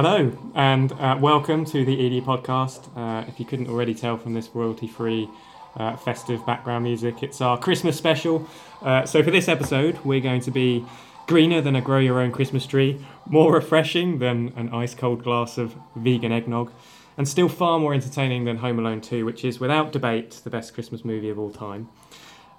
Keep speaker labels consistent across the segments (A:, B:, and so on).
A: Hello, and uh, welcome to the Edie podcast. Uh, if you couldn't already tell from this royalty free uh, festive background music, it's our Christmas special. Uh, so, for this episode, we're going to be greener than a grow your own Christmas tree, more refreshing than an ice cold glass of vegan eggnog, and still far more entertaining than Home Alone 2, which is without debate the best Christmas movie of all time.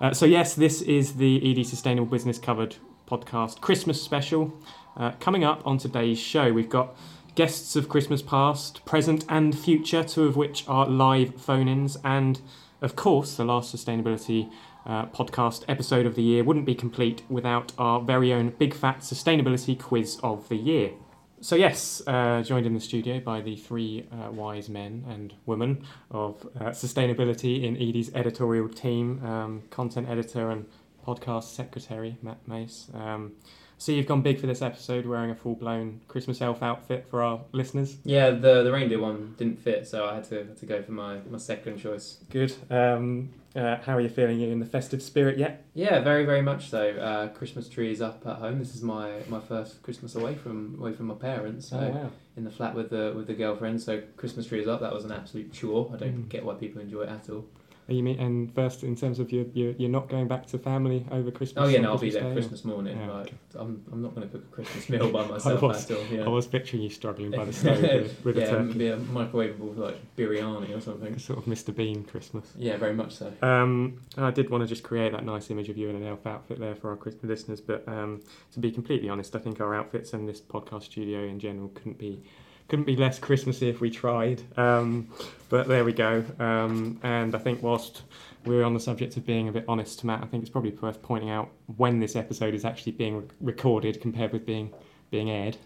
A: Uh, so, yes, this is the Edie Sustainable Business Covered podcast Christmas special. Uh, coming up on today's show, we've got guests of Christmas past, present, and future, two of which are live phone ins, and of course, the last sustainability uh, podcast episode of the year wouldn't be complete without our very own Big Fat Sustainability Quiz of the Year. So, yes, uh, joined in the studio by the three uh, wise men and women of uh, sustainability in Edie's editorial team, um, content editor and podcast secretary, Matt Mace. Um, so you've gone big for this episode, wearing a full-blown Christmas elf outfit for our listeners.
B: Yeah, the the reindeer one didn't fit, so I had to had to go for my, my second choice.
A: Good. Um, uh, how are you feeling? Are You in the festive spirit yet?
B: Yeah, very very much so. Uh, Christmas tree is up at home. This is my, my first Christmas away from away from my parents. So
A: oh wow.
B: in the flat with the with the girlfriend. So Christmas tree is up. That was an absolute chore. I don't
A: Mm.
B: get why people enjoy it at all.
A: You mean, and first, in terms of your, your, you're not going back to family over Christmas?
B: Oh yeah, no, I'll be there
A: Day,
B: Christmas morning.
A: Yeah,
B: like,
A: okay.
B: I'm I'm not going to cook a Christmas meal by myself
A: was-
B: at all. Yeah.
A: I was picturing you struggling by the stove with, with
B: yeah,
A: a turkey.
B: be a microwavable like biryani or something.
A: Sort of Mr. Bean Christmas.
B: Yeah, very much so.
A: Um, I did want to just create that nice image of you in an elf outfit there for our Christmas listeners, but um, to be completely honest, I think our outfits and this podcast studio in general couldn't be couldn't be less Christmassy if we tried. Um, but there we go. Um, and I think whilst we're on the subject of being a bit honest, Matt, I think it's probably worth pointing out when this episode is actually being re- recorded compared with being being aired.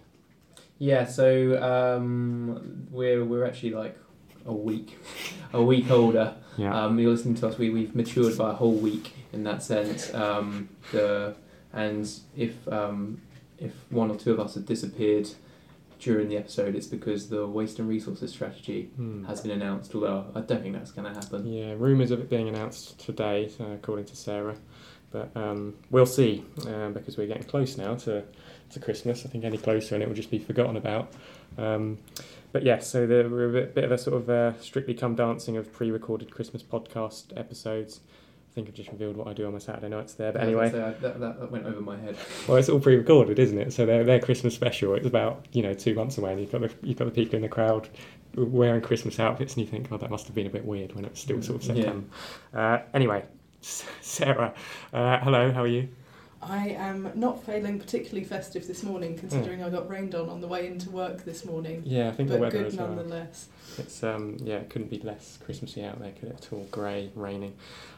B: Yeah, so um, we're we're actually like a week, a week older.
A: Yeah.
B: Um, you're listening to us. We we've matured by a whole week in that sense. Um, the and if um, if one or two of us had disappeared during the episode, it's because the waste and resources strategy
A: Hmm.
B: has been announced. Although I don't think that's going to happen.
A: Yeah, rumours of it being announced today, uh, according to Sarah. But um, we'll see, uh, because we're getting close now to, to Christmas. I think any closer and it will just be forgotten about. Um, but yeah, so there were a bit, bit of a sort of uh, strictly come dancing of pre recorded Christmas podcast episodes. I think I've just revealed what I do on my Saturday nights there. But
B: I was gonna
A: anyway,
B: say, that, that, that went over my head.
A: well, it's all pre recorded, isn't it? So they're, they're Christmas special. It's about, you know, two months away and you've got the, you've got the people in the crowd wearing Christmas outfits and you think, oh, that must have been a bit weird when it was still sort of
B: Yeah.
A: September. Uh, anyway, Sarah, uh, hello, how are you?
C: I am not feeling particularly festive this morning, considering I got rained on on the way into work this morning.
A: Yeah, I think the weather
C: good
A: as well.
C: nonetheless.
A: It's um, yeah, it couldn't be less Christmassy out there, could it? At all, grey, raining.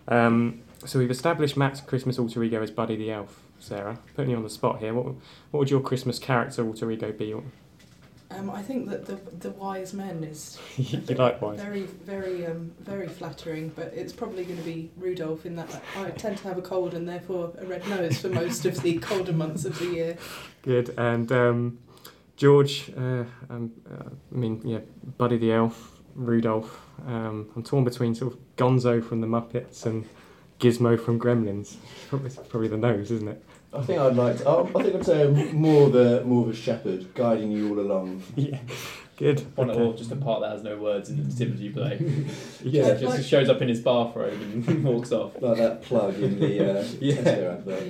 A: Um, so we've established Matt's Christmas alter ego as Buddy the Elf. Sarah, putting you on the spot here. What what would your Christmas character alter ego be?
C: Um, I think that the the wise men is
A: you likewise.
C: very very um, very flattering, but it's probably going to be Rudolph in that I tend to have a cold and therefore a red nose for most of the colder months of the year.
A: Good. And um, George, uh, um, uh, I mean, yeah, Buddy the Elf, Rudolph. Um, I'm torn between sort of Gonzo from the Muppets and Gizmo from Gremlins. Probably, probably the nose, isn't it?
D: I think I'd like to. I think I'd say more of a more of a shepherd guiding you all along.
A: Yeah. Good.
B: One
A: Okay.
B: or just a part that has no words in the nativity play.
D: Yeah,
C: I'd
B: just
C: like-
B: shows up in his bathrobe and walks off.
D: Like that plug in the uh,
B: Yeah.
D: Tesco advert.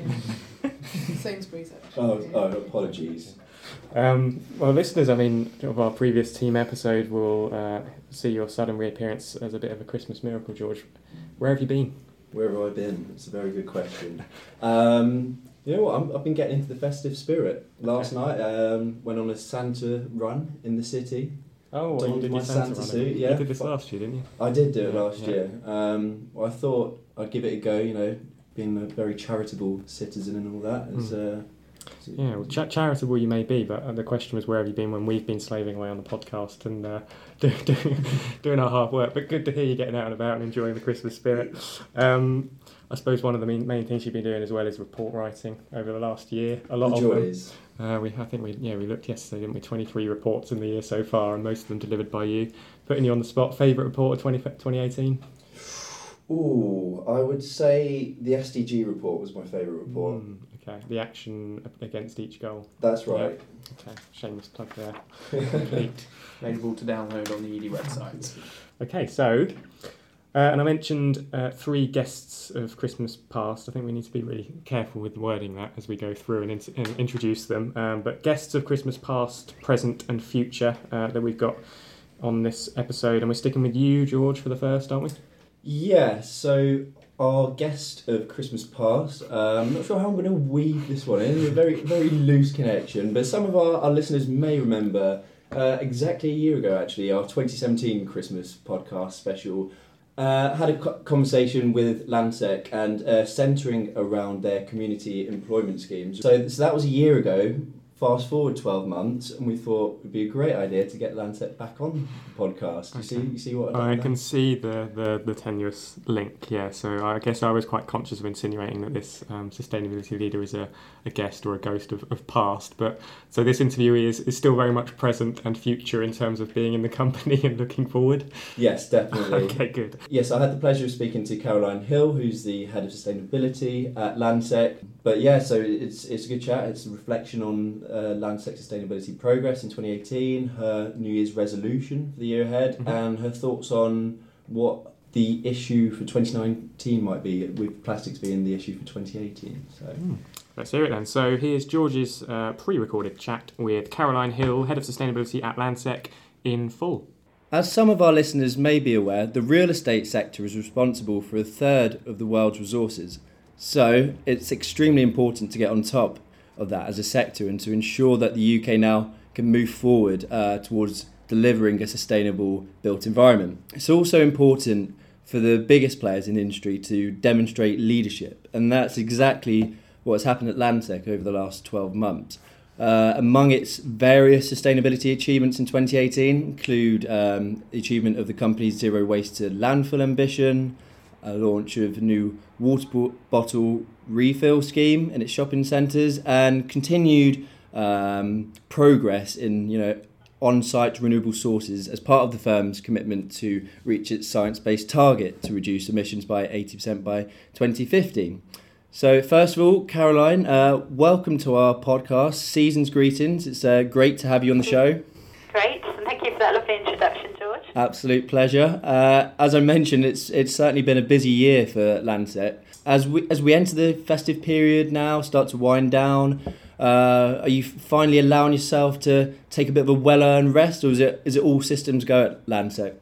C: Yeah. Sainsbury's actually.
D: Oh, oh, apologies.
A: Um, well, listeners, I mean, of our previous team episode will uh, see your sudden reappearance as a bit of a Christmas miracle, George. Where have you been?
D: Where have I been? It's a very good question. Um, you know what? I'm, I've been getting into the festive spirit. Last night, um, went on a Santa run in the city.
A: Oh, well, you did
D: my
A: Santa,
D: Santa suit, yeah.
A: You did this last year, didn't you?
D: I did do it
A: Yeah,
D: last
A: yeah.
D: year. Um, well, I thought I'd give it a go. You know, being a very charitable citizen and all that. It's, uh,
A: Yeah, well, cha- charitable you may be, but uh, the question was where have you been when we've been slaving away on the podcast and uh, do, do, doing our hard work. But good to hear you getting out and about and enjoying the Christmas spirit. Um, I suppose one of the main, main things you've been doing as well is report writing over the last year. A lot
D: the
A: of them. Uh, we, I think we, yeah, we looked yesterday, didn't we? Twenty three reports in the year so far, and most of them delivered by you. Putting you on the spot. Favorite report of 20, 2018?
D: Ooh, I would say the SDG report was my favourite report.
A: Mm, Okay, the action against each goal.
D: That's right.
A: Okay, shameless plug there. Complete.
B: Available to download on the Edie website.
A: Okay, so, uh, and I mentioned uh, three guests of Christmas past. I think we need to be really careful with wording that as we go through and, int- and introduce them. Um, but guests of Christmas past, present, and future uh, that we've got on this episode. And we're sticking with you, George, for the first, aren't we?
D: Yeah, so our guest of Christmas past, I'm not sure how I'm going to weave this one in, a very, very loose connection, but some of our, our listeners may remember uh, exactly a year ago, actually, our 2017 Christmas podcast special. Uh, had a co- conversation with Landsec and uh, centering around their community employment schemes. So, so that was a year ago. Fast forward 12 months, and we thought it would be a great idea to get Landsec back on the podcast. You see, you see what I've
A: I can
D: there?
A: see the, the, the tenuous link, yeah. So I guess I was quite conscious of insinuating that this um, sustainability leader is a, a guest or a ghost of, of past. But so this interviewee is, is still very much present and future in terms of being in the company and looking forward.
D: Yes, definitely.
A: okay, good.
D: Yes, I had the pleasure of speaking to Caroline Hill, who's the head of sustainability at Landsec. But yeah, so it's it's a good chat. It's a reflection on uh, Landsec sustainability progress in 2018, her New Year's resolution for the year ahead,
A: Mhm.
D: and her thoughts on what the issue for 2019 might be, with plastics being the issue for 2018. So
A: Hmm. Let's hear it then. So here's George's uh, pre-recorded chat with Caroline Hill, head of sustainability at Landsec, in full.
E: As some of our listeners may be aware, the real estate sector is responsible for a third of the world's resources. So it's extremely important to get on top of that as a sector and to ensure that the UK now can move forward uh, towards delivering a sustainable built environment. It's also important for the biggest players in the industry to demonstrate leadership, and that's exactly what has happened at Landsec over the last 12 months. Uh, among its various sustainability achievements in 2018 include um, the achievement of the company's zero waste to landfill ambition, a launch of a new water bottle refill scheme in its shopping centres, and continued um, progress in you know on-site renewable sources as part of the firm's commitment to reach its science-based target to reduce emissions by 80% by 2050. So, first of all, Caroline, uh, welcome to our podcast. Season's greetings. It's uh, great to have you on the show.
F: Great, and thank you for that lovely introduction.
E: Absolute pleasure. Uh, as I mentioned, it's it's certainly been a busy year for Landsec. As we as we enter the festive period now, start to wind down. Uh, are you finally allowing yourself to take a bit of a well-earned rest, or is it is it all systems go at Landsec?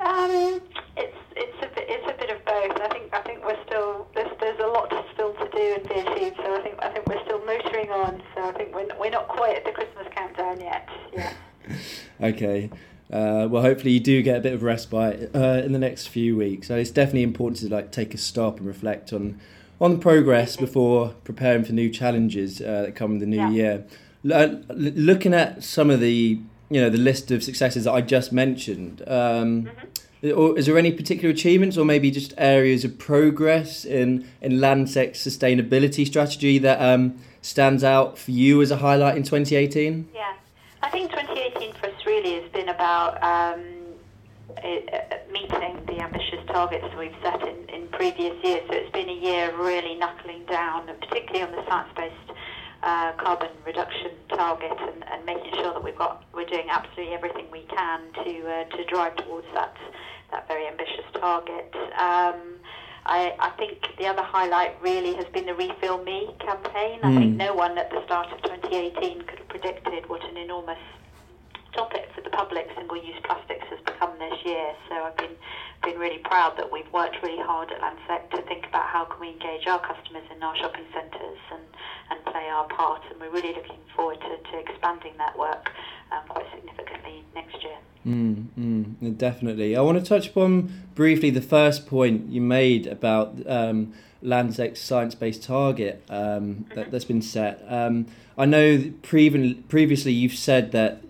F: Um, it's it's a bit it's a bit of both. I think I think we're still there's there's a lot still to do and be achieved. So I think I think we're still motoring on. So I think we're we're not quite at the Christmas countdown yet. Yeah.
E: Okay. Uh, well, hopefully you do get a bit of respite uh, in the next few weeks. So it's definitely important to like take a stop and reflect on on the progress before preparing for new challenges uh, that come in the new
F: Yeah.
E: year. L- uh, looking at some of the you know the list of successes that I just mentioned. Um, or is there any particular achievements, or maybe just areas of progress in in Landsec's sustainability strategy that um, stands out for you as a highlight in 2018?
F: Yeah, I think 2018 for us really has been about um, it, uh, meeting the ambitious targets we've set in, in previous years. So it's been a year of really knuckling down, particularly on the science-based uh, carbon reduction target, and, and making sure that we've got we're doing absolutely everything we can to uh, to drive towards that that very ambitious target. Um, I, I think the other highlight really has been the Refill Me campaign. I think
E: Mm.
F: no one at the start of 2018 could have predicted what an enormous topic for the public single-use plastics has become this year. So I've been been really proud that we've worked really hard at Landsec to think about how can we engage our customers in our shopping centres and, and play our part. And we're really looking forward to, to expanding that work um, quite significantly next year.
E: Mm, mm, definitely. I want to touch upon briefly the first point you made about um, Landsec's science-based target um, that, that's been set. Um, I know previ- previously you've said that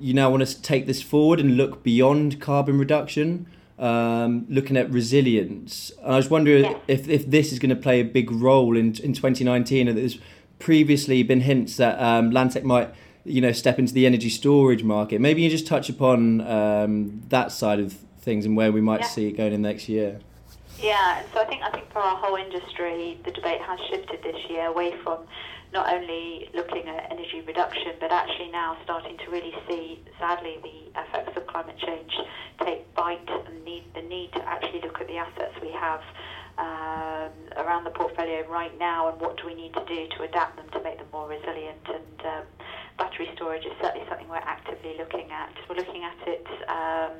E: you now want to take this forward and look beyond carbon reduction, um, looking at resilience. And I was wondering
F: Yeah.
E: if, if this is going to play a big role in, in 2019. And there's previously been hints that um, Landsec might you know step into the energy storage market. Maybe you just touch upon um, that side of things and where we might
F: Yeah.
E: see it going in next year.
F: Yeah, so I think I think for our whole industry, the debate has shifted this year away from not only looking at energy reduction, but actually now starting to really see, sadly, the effects of climate change take bite and need the need to actually look at the assets we have um, around the portfolio right now and what do we need to do to adapt them to make them more resilient. And um, battery storage is certainly something we're actively looking at. We're looking at it. Um,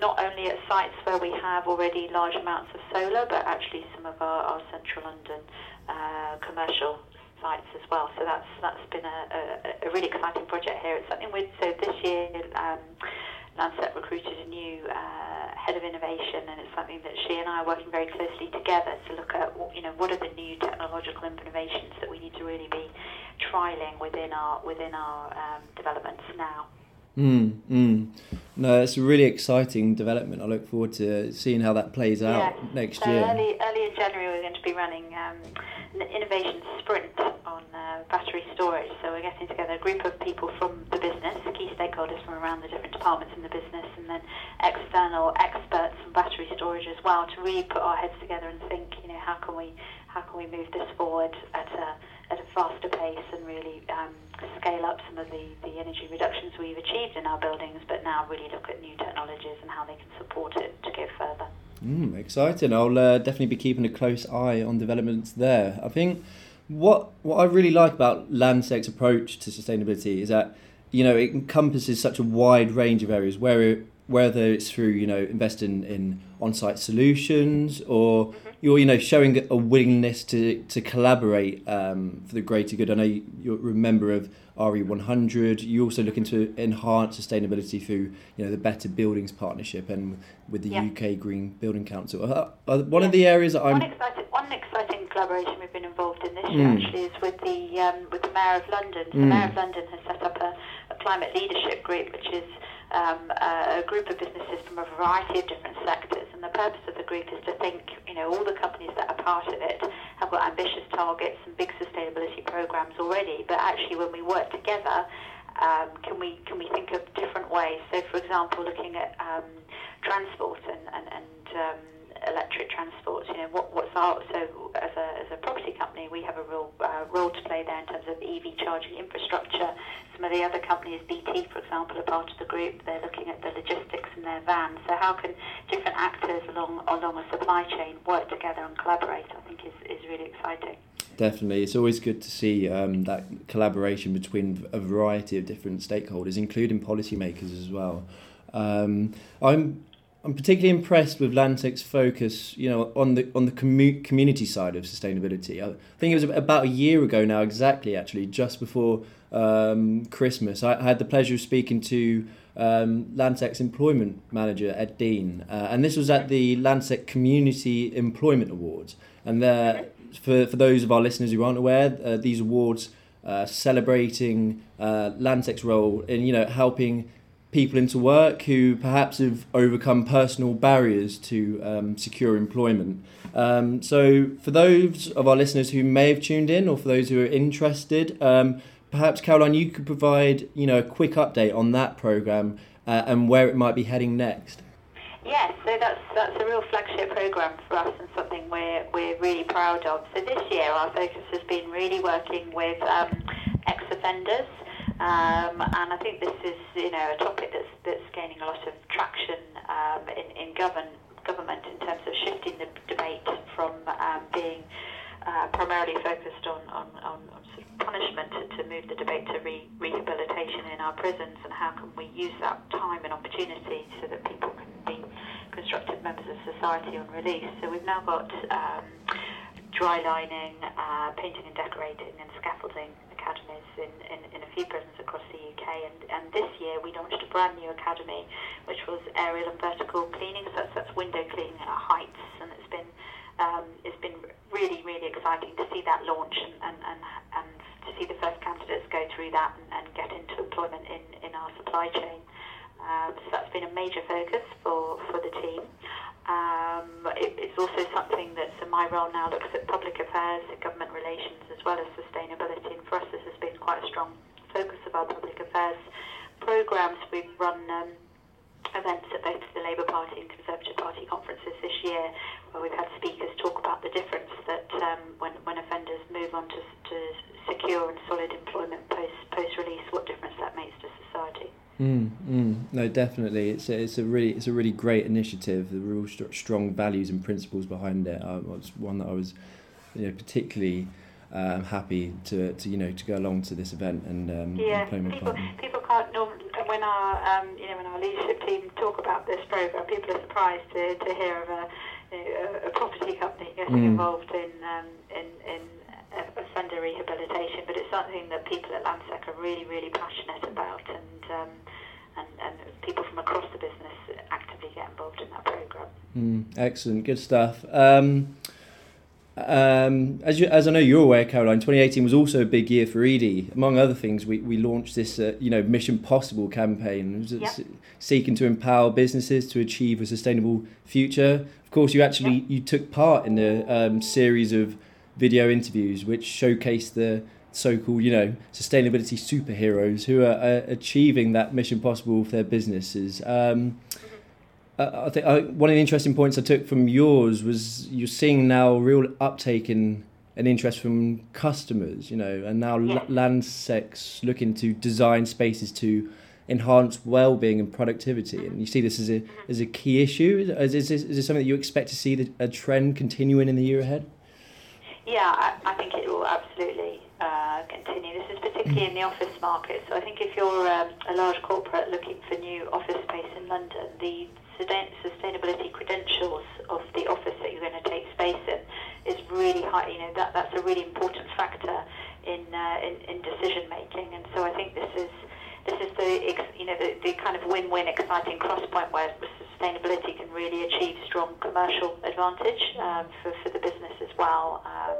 F: not only at sites where we have already large amounts of solar, but actually some of our, our central London uh, commercial sites as well. So that's that's been a, a, a really exciting project here. It's something with so this year um, Landsec recruited a new uh, head of innovation, and it's something that she and I are working very closely together to look at you know what are the new technological innovations that we need to really be trialing within our within our um, developments now.
E: Mm, mm. No, it's a really exciting development. I look forward to seeing how that plays out next
F: so
E: year.
F: Early, early in January, we're going to be running um, an innovation sprint on uh, battery storage. So we're getting together a group of people from the business, key stakeholders from around the different departments in the business, and then external experts on battery storage as well to really put our heads together and think, you know, how can we how can we move this forward at a at a faster pace and really um, scale up some of the, the energy reductions we've achieved in our buildings, but now really look at new technologies and how they can support it to go further.
E: Mm, exciting. I'll uh, definitely be keeping a close eye on developments there. I think what what I really like about Landsec's approach to sustainability is that you know it encompasses such a wide range of areas where it, whether it's through you know investing in on-site solutions or
F: Mm-hmm.
E: you're you know showing a willingness to to collaborate um, for the greater good. I know you, you're a member of RE100. You also looking to enhance sustainability through you know the Better Buildings Partnership and with the
F: Yeah.
E: UK Green Building Council. Uh, uh, one of the areas that I'm
F: One exciting, one exciting collaboration we've been involved in this year
E: Mm.
F: actually is with the um, with the Mayor of London. The
E: Mm.
F: Mayor of London has set up a, a climate leadership group, which is um, a, group of businesses from a variety of different sectors. And the purpose of the group is to think, you know, all the companies that are part of it have got ambitious targets and big sustainability programs already. But actually, when we work together, um, can we can we think of different ways? So, for example, looking at um, transport and and, and um, electric transport. You know, what, what's our so as a as a property company, we have a real uh, role to play there in terms of EV charging infrastructure. Some of the other companies, BT, for example, are part of the group. They're looking at the logistics in their vans. So, how can different actors along along a supply chain work together and collaborate? I think is is really exciting.
E: Definitely, it's always good to see um, that collaboration between a variety of different stakeholders, including policymakers as well. Um, I'm I'm particularly impressed with Landsec's focus, you know, on the on the commu- community side of sustainability. I think it was about a year ago now, exactly, actually, just before um, Christmas. I, I had the pleasure of speaking to um, Landsec's employment manager, Ed Dean, uh, and this was at the Landsec Community Employment Awards. And there, for for those of our listeners who aren't aware, uh, these awards uh, celebrating uh, Landsec's role in you know helping people into work who perhaps have overcome personal barriers to um, secure employment. Um, so, for those of our listeners who may have tuned in, or for those who are interested, um, perhaps Caroline, you could provide you know a quick update on that program uh, and where it might be heading next.
F: Yes, so that's that's a real flagship program for us and something we're we're really proud of. So this year our focus has been really working with um, ex-offenders, um, and I think this is you know a topic that's that's gaining a lot of traction um, in in govern, government in terms of shifting the debate from um, being uh, primarily focused on, on, on, sort of punishment to, to move the debate to re- rehabilitation in our prisons and how can we use that time and opportunity so that people can be constructive members of society on release. So we've now got um, dry lining, uh, painting and decorating and scaffolding academies in, in, in a few prisons across the UK and, and this year we launched a brand new academy which was aerial and vertical cleaning, so that's, that's window cleaning at heights and it's been um, it's been really, really exciting to see that launch and, and, and, and to see the first candidates go through that and, and get into employment in, in our supply chain. Um, so that's been a major focus for, for the team. Um, it, it's also something that, so my role now looks at public affairs, government relations, as well as sustainability. And for us, this has been quite a strong focus of our public affairs programs. We've run um, events at both the Labour Party and Conservative Party conferences this year, where we've had speakers talk about the difference that um, when, when offenders move on to, to secure and solid employment post post release, what difference that makes to society.
E: Mm, mm. No, definitely. It's a, it's a really it's a really great initiative. The real st- strong values and principles behind it. Um, it's one that I was, you know, particularly um, happy to, to you know to go along to this event and um,
F: Yeah,
E: and play my
F: people,
E: part.
F: people can't normally, when our um, you know when our leadership team talk about this program, people are surprised to, to hear of a, you know, a, property company getting
E: Mm.
F: involved in um, in, in offender rehabilitation. But it's something that people at Landsec are really really passionate about, and um, and, and people from across the business actively get involved in that program.
E: Mm, excellent, good stuff. Um, um, as you, as I know you're aware, Caroline, 2018 was also a big year for Edie. Among other things, we, we launched this uh, you know Mission Possible campaign, It was, uh,
F: Yeah.
E: s- seeking to empower businesses to achieve a sustainable future. Of course, you actually you took part in a um, series of video interviews which showcase the so-called you know sustainability superheroes who are uh, achieving that mission possible for their businesses. Um, I think I, one of the interesting points I took from yours was you're seeing now real uptake in an interest from customers, you know, and now
F: Yeah.
E: Landsec's looking to design spaces to enhance well-being and productivity, and you see this as a as a key issue. Is, is, this, is this something that you expect to see the, a trend continuing in the year ahead?
F: Yeah, I, I think it will absolutely uh, continue. This is particularly in the office market. So I think if you're um, a large corporate looking for new office space in London, the sustainability credentials of the office that you're going to take space in is really high. You know that that's a really important factor in uh, in, in decision making. And so I think this is this is the you know the, the kind of win-win exciting cross point where sustainability can really achieve strong commercial advantage um, for, for the business as well. Um,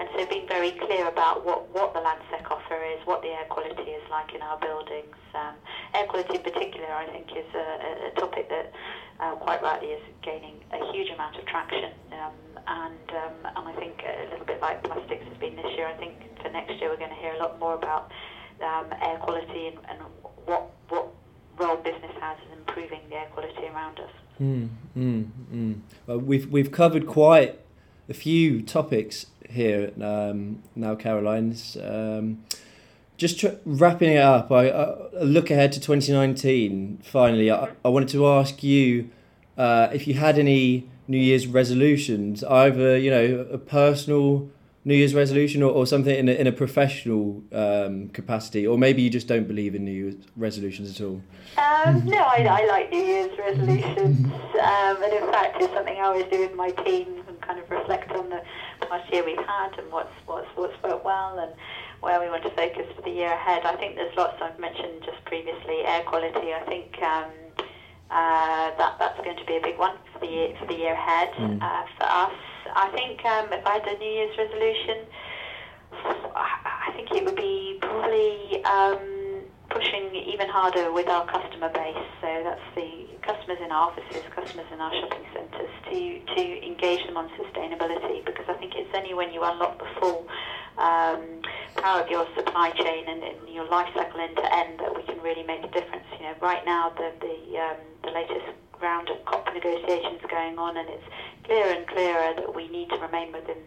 F: and so being very clear about what, what the Landsec offer is what the air quality is like in our buildings. Um, air quality in particular I think is a, a- a topic that uh, quite rightly is gaining a huge amount of traction. Um, and, um, and I think a little bit like plastics has been this year I think for next year we're going to hear a lot more about um, air quality and, and what what role business has in improving the air quality around us.
E: Mm, mm, mm. Well, we've we've covered quite a few topics here um, now, Caroline's. Um, just tr- wrapping it up, I, I look ahead to 2019. Finally, I, I wanted to ask you uh, if you had any New Year's resolutions, either you know a personal New Year's resolution or, or something in a, in a professional um, capacity, or maybe you just don't believe in New Year's resolutions at all.
F: Um, no, I, I like New Year's resolutions, um, and in fact, it's something I always do with my team and kind of reflect on the past year we've had and what's what's what's worked well and where we want to focus for the year ahead. I think there's lots I've mentioned just previously. Air quality, I think. Uh, that that's going to be a big one for the year, for the year ahead
E: Mm.
F: uh, for us. I think um, if I had a New Year's resolution, I I think it would be probably um, pushing even harder with our customer base. So that's the customers in our offices, customers in our shopping centres, to to engage them on sustainability because I think it's only when you unlock the full um, power of your supply chain and, and your life cycle end to end that we can really make a difference. You know, right now the the um, the latest round of COP negotiations going on, and it's clearer and clearer that we need to remain within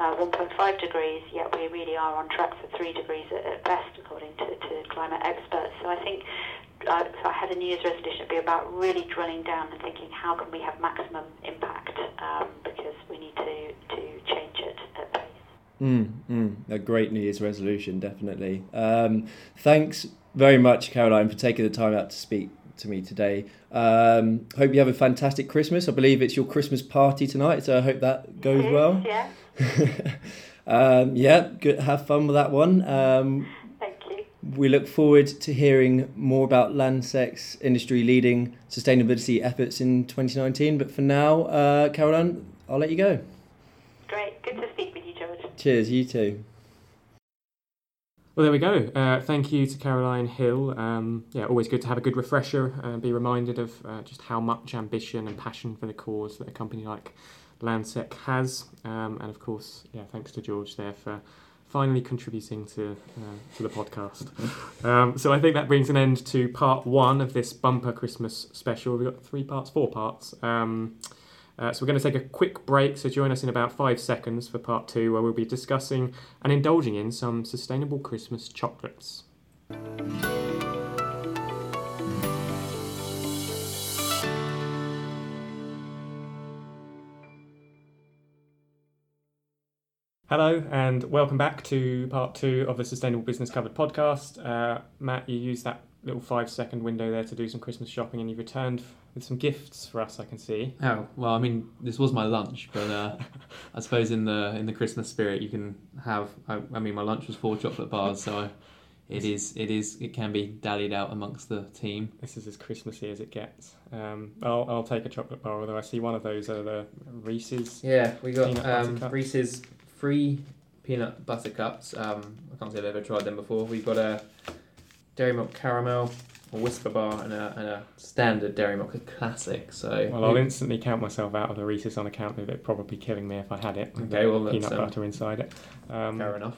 F: uh, 1.5 degrees, yet we really are on track for 3 degrees at, at best, according to, to climate experts. So I think uh, if I had a New Year's resolution, it'd be about really drilling down and thinking how can we have maximum impact um, because we need to, to change it at pace.
E: Mm, mm, a great New Year's resolution, definitely. Um, thanks very much, Caroline, for taking the time out to speak to me today. Um, hope you have a fantastic Christmas. I believe it's your Christmas party tonight, so I hope that goes well.
F: Yeah,
E: um, yeah, good. Have fun with that one. Um,
F: thank you.
E: we look forward to hearing more about Landsec's industry leading sustainability efforts in 2019. But for now, uh, Caroline, I'll let you go.
F: Great. Good to speak with you, George.
E: Cheers, you too.
A: Well, there we go. Uh, thank you to Caroline Hill. Um, yeah, always good to have a good refresher and be reminded of uh, just how much ambition and passion for the cause that a company like Landsec has. Um, and of course, yeah, thanks to George there for finally contributing to uh, to the podcast. Um, so I think that brings an end to part one of this bumper Christmas special. We've got three parts, four parts. Um, uh, so we're going to take a quick break. So join us in about five seconds for part two, where we'll be discussing and indulging in some sustainable Christmas chocolates. Hello and welcome back to part two of the Sustainable Business Covered podcast. Uh, Matt, you used that little five second window there to do some Christmas shopping and you've returned with some gifts for us, I can see.
B: Oh well, I mean, this was my lunch, but uh, I suppose in the in the Christmas spirit, you can have. I, I mean, my lunch was four chocolate bars, so I, it is it is it can be dallied out amongst the team.
A: This is as Christmassy as it gets. Um, I'll, I'll take a chocolate bar, although I see one of those are the Reese's.
B: Yeah, we got um. Reese's free peanut butter cups. Um, I can't say I've ever tried them before. We've got a dairy milk caramel, a Wispa bar, and a, and a standard dairy milk, a classic. So
A: Well, I'll instantly count myself out of the Reese's on account of it probably killing me if I had it. with
B: Okay,
A: the
B: well, that's,
A: peanut
B: um,
A: butter inside it. Um,
B: fair enough.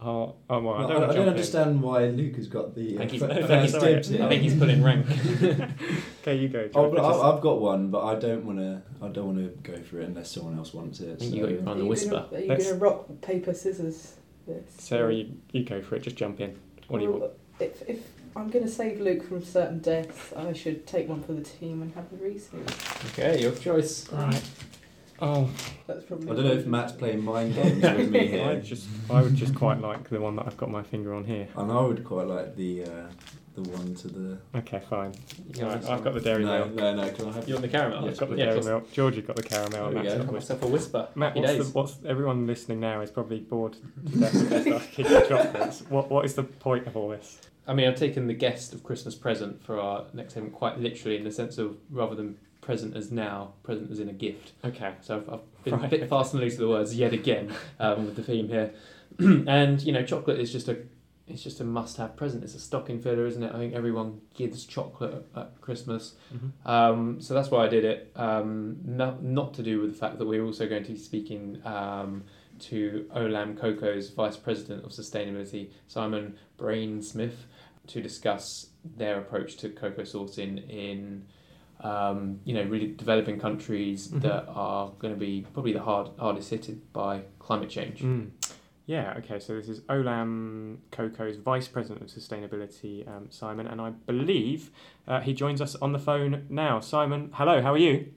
A: I'll, oh, well, I don't,
D: I,
A: wanna
D: don't
A: jump in.
D: understand why Luke has got the
B: I
D: uh,
B: think he's-
D: fir-
B: I think
D: first dibs
A: I
D: here.
B: I think he's pulling rank.
A: Okay, you go.
D: Oh,
A: George,
D: but
A: just-
D: I, I've got one, but I don't want to. I don't want to go for it unless someone else wants it.
B: I think
D: so-
B: you got your on
C: Are
B: the
C: you
B: Wispa.
C: Gonna, are you
A: Let's-
C: going to rock paper scissors? This?
A: Sarah, you, you go for it. Just jump in. What do you want?
C: Well, If, if I'm going to save Luke from certain deaths, I should take one for the team and have the Reese's.
B: Okay, your choice.
A: Right. Oh,
C: That's probably.
D: I don't know if Matt's playing mind games with me
A: I
D: here,
A: just, I would just quite like the one that I've got my finger on here.
D: and I would quite like the uh, the one to the.
A: Okay, fine.
B: You
A: Right, I've got the dairy
D: no,
A: milk.
D: no, no. Can I have?
B: You want the caramel?
A: I've got the
B: Yeah,
A: dairy
B: of course.
A: milk. George, you've got the caramel.
B: There
A: and
B: we
A: Matt's
B: go.
A: got
B: Got
A: the
B: myself a Wispa.
A: Matt,
B: Happy
A: what's,
B: days.
A: the, what's everyone listening now is probably bored to death of this arcade chocolates. What what is the point of all this?
B: I mean, I've taken the guest of Christmas present for our next segment quite literally in the sense of rather than present as now, present as in a gift.
A: Okay.
B: So I've, I've been
A: Right,
B: a bit
A: okay.
B: fast and loose with the words yet again um, with the theme here. and you know, chocolate is just a it's just a must-have present. It's a stocking filler, isn't it? I think everyone gives chocolate at, Christmas.
A: Mm-hmm.
B: Um, so that's why I did it. Um, not, not to do with the fact that we're also going to be speaking um, to Olam Cocoa's Vice President of Sustainability, Simon Brainsmith, to discuss their approach to cocoa sourcing in um, you know really developing countries
A: Mhm.
B: that are going to be probably the hard, hardest hit by climate change.
A: Mm. Yeah, okay, so this is Olam Cocoa's Vice President of Sustainability, um, Simon, and I believe uh, he joins us on the phone now. Simon, hello, how are you?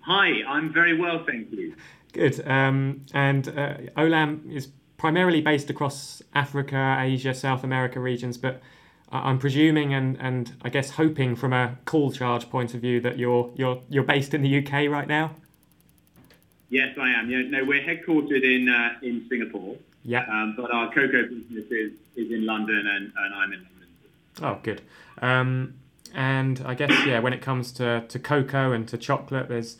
G: Hi, I'm very well, thank you.
A: Good. Um, and uh, Olam is primarily based across Africa, Asia, South America regions, but I'm presuming and, and I guess hoping from a call charge point of view that you're you're you're based in the UK right now.
G: Yes, I am. Yeah, no, we're headquartered in uh, in Singapore,
A: Yeah.
G: um, but our cocoa business is, is in London, and, and I'm in London.
A: Oh, good. Um, and I guess yeah, when it comes to, to cocoa and to chocolate, there's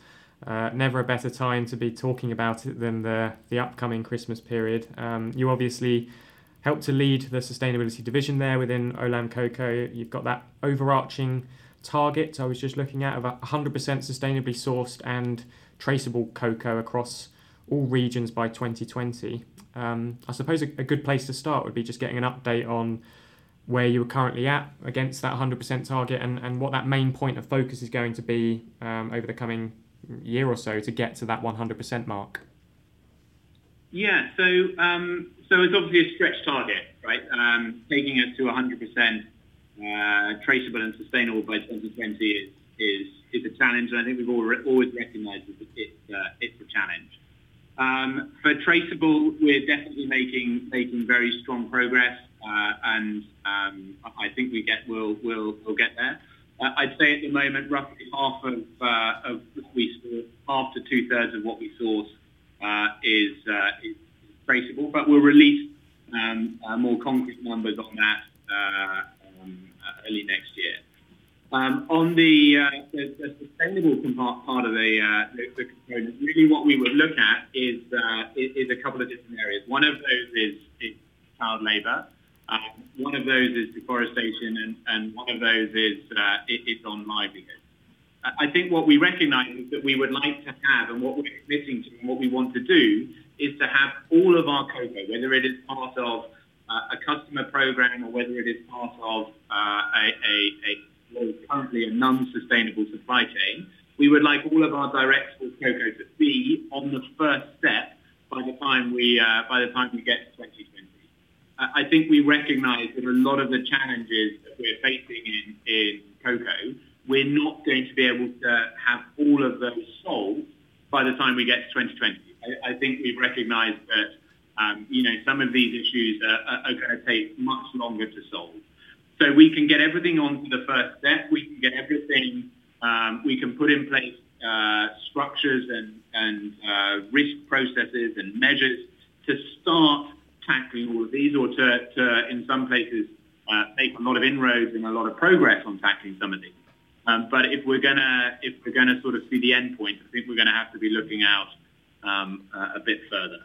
A: uh, never a better time to be talking about it than the the upcoming Christmas period. Um, you obviously help to lead the sustainability division there within Olam Cocoa. You've got that overarching target. I was just looking at of 100% sustainably sourced and traceable cocoa across all regions by 2020. Um, I suppose a, a good place to start would be just getting an update on where you are currently at against that 100% target and, and what that main point of focus is going to be um, over the coming year or so to get to that 100% mark.
G: Yeah, so um, so it's obviously a stretch target, right? Um, taking us to 100% uh, traceable and sustainable by 2020 is is is a challenge, and I think we've all re- always recognised that it's uh, it's a challenge. Um, for traceable, we're definitely making making very strong progress, uh, and um, I think we get we'll we'll we'll get there. Uh, I'd say at the moment, roughly half of uh, of what we source, half to two thirds of what we source uh, is, uh, is traceable, but we'll release um, uh, more concrete numbers on that early next year. Um, on the, uh, the, the sustainable part of the, uh, the, the component, really what we would look at is, uh, is, is a couple of different areas. One of those is, is child labour. Um, one of those is deforestation, and, and one of those is uh, it's on livelihood. I think what we recognise is that we would like to have, and what we're committing to, and what we want to do, is to have all of our cocoa, whether it is part of a customer program or whether it is part of uh, a, a, a currently a non-sustainable supply chain, we would like all of our direct source cocoa to be on the first step by the time we uh, by the time we get to 2020. Uh, I think we recognise that a lot of the challenges that we're facing in, in cocoa, we're not going to be able to have all of those solved by the time we get to 2020. I, I think we've recognised that um, you know some of these issues are, are going to take much longer to solve. So we can get everything onto the first step. We can get everything. Um, we can put in place uh, structures and, and uh, risk processes and measures to start tackling all of these, or to, to in some places, uh, make a lot of inroads and a lot of progress on tackling some of these. Um, but if we're gonna if we're gonna sort of see the end point, I think we're going to have to be looking out um, a bit further.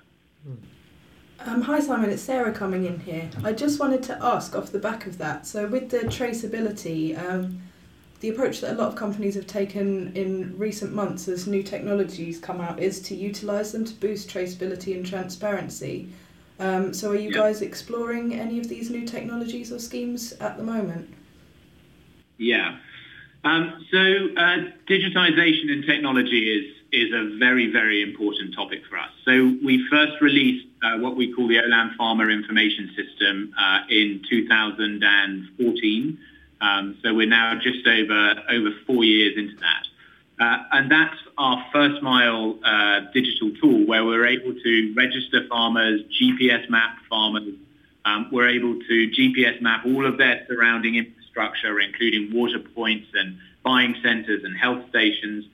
C: Um, hi Simon, it's Sarah coming in here. I just wanted to ask off the back of that. So with the traceability, um, the approach that a lot of companies have taken in recent months as new technologies come out is to utilise them to boost traceability and transparency. Um, so are you
G: Yeah.
C: guys exploring any of these new technologies or schemes at the moment?
G: Yeah. Um, so uh, digitization and technology is is a very very important topic for us. So we first released uh, what we call the Olam Farmer Information System uh, in 2014. Um, so we're now just over over four years into that. Uh, and that's our first mile uh, digital tool where we're able to register farmers, GPS map farmers. Um, we're able to GPS map all of their surrounding infrastructure, including water points and buying centres and health stations.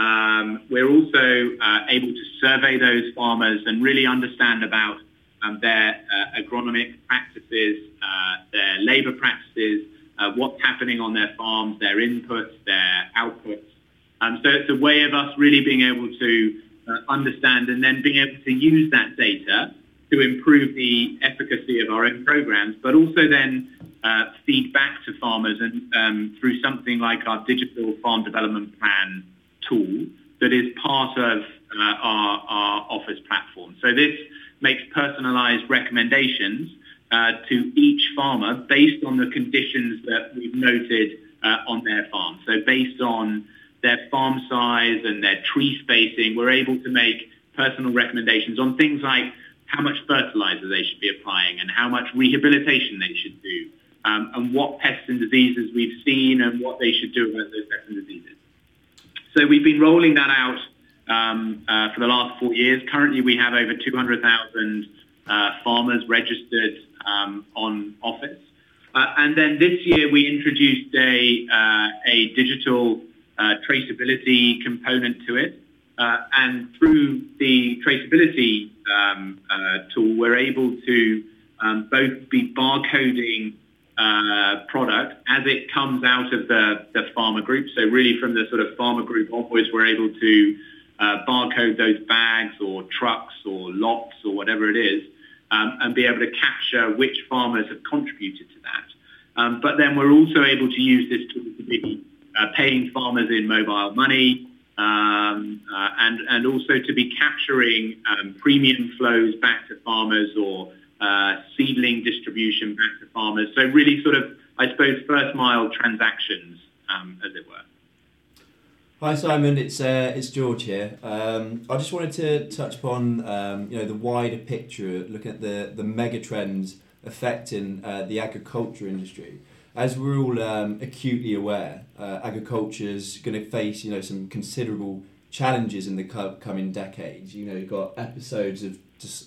G: Um, we're also uh, able to survey those farmers and really understand about um, their uh, agronomic practices, uh, their labour practices, uh, what's happening on their farms, their inputs, their outputs. Um, so it's a way of us really being able to uh, understand and then being able to use that data to improve the efficacy of our own programs, but also then uh, feed back to farmers and um, through something like our digital farm development plan tool that is part of uh, our, our OFIS platform. So this makes personalized recommendations uh, to each farmer based on the conditions that we've noted uh, on their farm. So based on their farm size and their tree spacing, we're able to make personal recommendations on things like how much fertilizer they should be applying and how much rehabilitation they should do, um, and what pests and diseases we've seen and what they should do about those pests and diseases. So we've been rolling that out um, uh, for the last four years. Currently, we have over 200,000 uh, farmers registered um, on OFIS. Uh, and then this year, we introduced a, uh, a digital uh, traceability component to it. Uh, and through the traceability um, tool, we're able to um, both be barcoding uh, product as it comes out of the, the farmer group. So really from the sort of farmer group onwards, we're able to uh, barcode those bags or trucks or lots or whatever it is um, and be able to capture which farmers have contributed to that. Um, but then we're also able to use this to be uh, paying farmers in mobile money, um, uh, and and also to be capturing um, premium flows back to farmers or seedling distribution back to farmers. So really, sort of, I suppose, first mile transactions, um, as it were.
E: Hi Simon, it's uh, it's George here. Um, I just wanted to touch upon um, you know the wider picture, looking at the the mega trends affecting uh, the agriculture industry. As we're all um, acutely aware, uh, agriculture is going to face you know some considerable challenges in the co- coming decades. You know you've got episodes of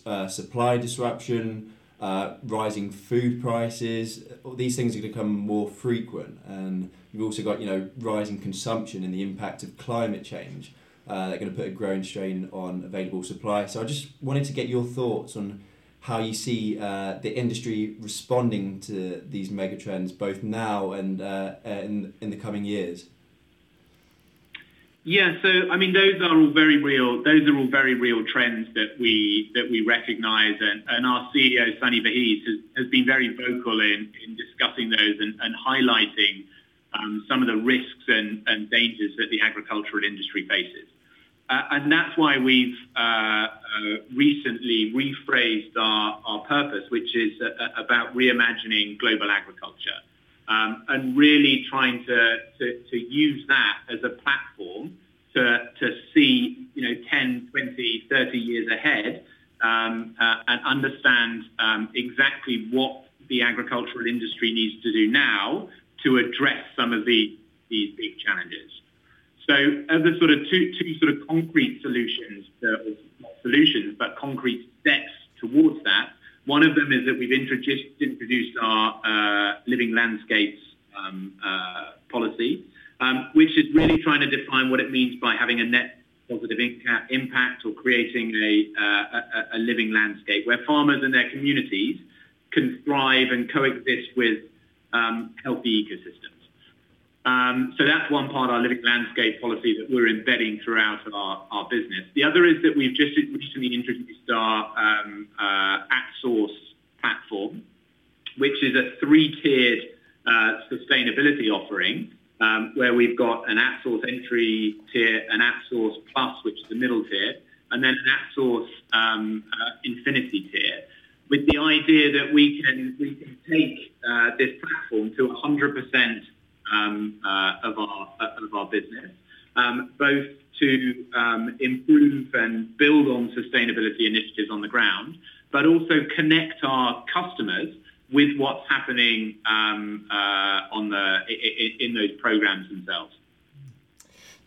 E: uh, supply disruption, uh, rising food prices. These things are going to become more frequent, and you've also got you know rising consumption and the impact of climate change. Uh, they're going to put a growing strain on available supply. So I just wanted to get your thoughts on how you see uh, the industry responding to these megatrends, both now and uh, in in the coming years.
G: Yeah, so I mean, those are all very real. Those are all very real trends that we that we recognise, and, and our CEO Sunny Verghese has, has been very vocal in, in discussing those and, and highlighting um, some of the risks and, and dangers that the agricultural industry faces. uh, and that's why we've uh, uh, recently rephrased our, our purpose, which is uh, about reimagining global agriculture. Um, and really trying to, to, to, use that as a platform to, to see, you know, 10, 20, 30 years ahead um, uh, and understand um, exactly what the agricultural industry needs to do now to address some of the, these big challenges. So as a sort of two, two sort of concrete solutions, uh, not solutions, but concrete steps towards that, one of them is that we've introduced, introduced our uh, living landscapes um, uh, policy, um, which is really trying to define what it means by having a net positive impact or creating a, uh, a, a, living landscape where farmers and their communities can thrive and coexist with um, healthy ecosystems. Um, so that's one part of our living landscape policy that we're embedding throughout our, our business. The other is that we've just recently introduced our um, uh, at-source platform, which is a three-tiered uh, sustainability offering um, where we've got an at-source entry tier, an at-source plus, which is the middle tier, and then an at-source um, uh, infinity tier, with the idea that we can we can take uh, this platform to 100% um, uh, of, our, uh, of our business, um, both to um, improve and build on sustainability initiatives on the ground, but also connect our customers with what's happening um, uh, on the in those programs themselves.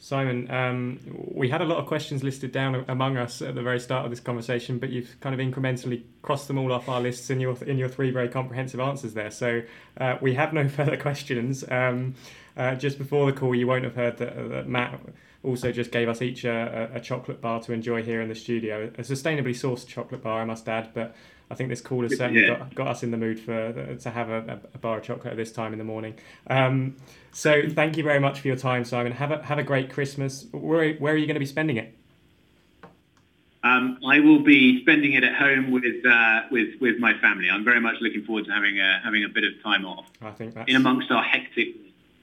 A: Simon, um, we had a lot of questions listed down among us at the very start of this conversation, but you've kind of incrementally crossed them all off our lists in your in your three very comprehensive answers there. So uh, we have no further questions. Um, uh, just before the call, you won't have heard that, uh, that Matt also just gave us each a, a, chocolate bar to enjoy here in the studio. A sustainably sourced chocolate bar, I must add, but I think this call has certainly yeah. got, got us in the mood for to have a, a, bar of chocolate at this time in the morning. Um, so thank you very much for your time, Simon. Have a have a great Christmas. Where where are you going to be spending it?
G: Um, I will be spending it at home with uh, with with my family. I'm very much looking forward to having a having a bit of time off.
A: I think that's
G: in amongst our hectic.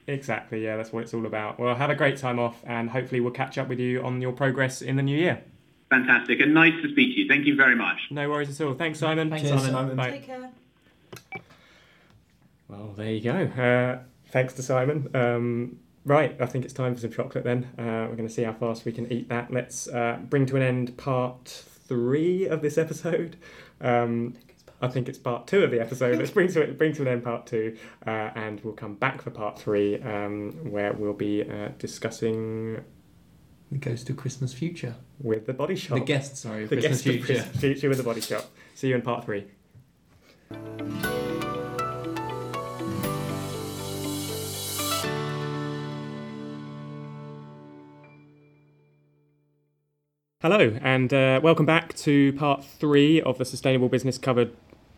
A: Exactly. Yeah, that's what it's all about. Well, have a great time off, and hopefully we'll catch up with you on your progress in the new year.
G: Fantastic and nice to speak to you. Thank you very much.
A: No worries at all. Thanks, Simon.
C: Thanks, Cheers, Simon. Simon. Bye. Take care.
A: Well, there you go. Uh, thanks to Simon. Um, right, I think it's time for some chocolate then. Uh, we're going to see how fast we can eat that. Let's uh, bring to an end part three of this episode. Um, I think it's part two of the episode. Let's bring to it, bring to an end part two, uh, and we'll come back for part three, um, where we'll be uh, discussing
B: the Ghost of Christmas Future.
A: With the Body Shop.
B: The guest, sorry,
A: the
B: Christmas
A: guest Future. Future with the Body Shop. See you in part three. Hello, and uh, welcome back to part three of the Sustainable Business Covered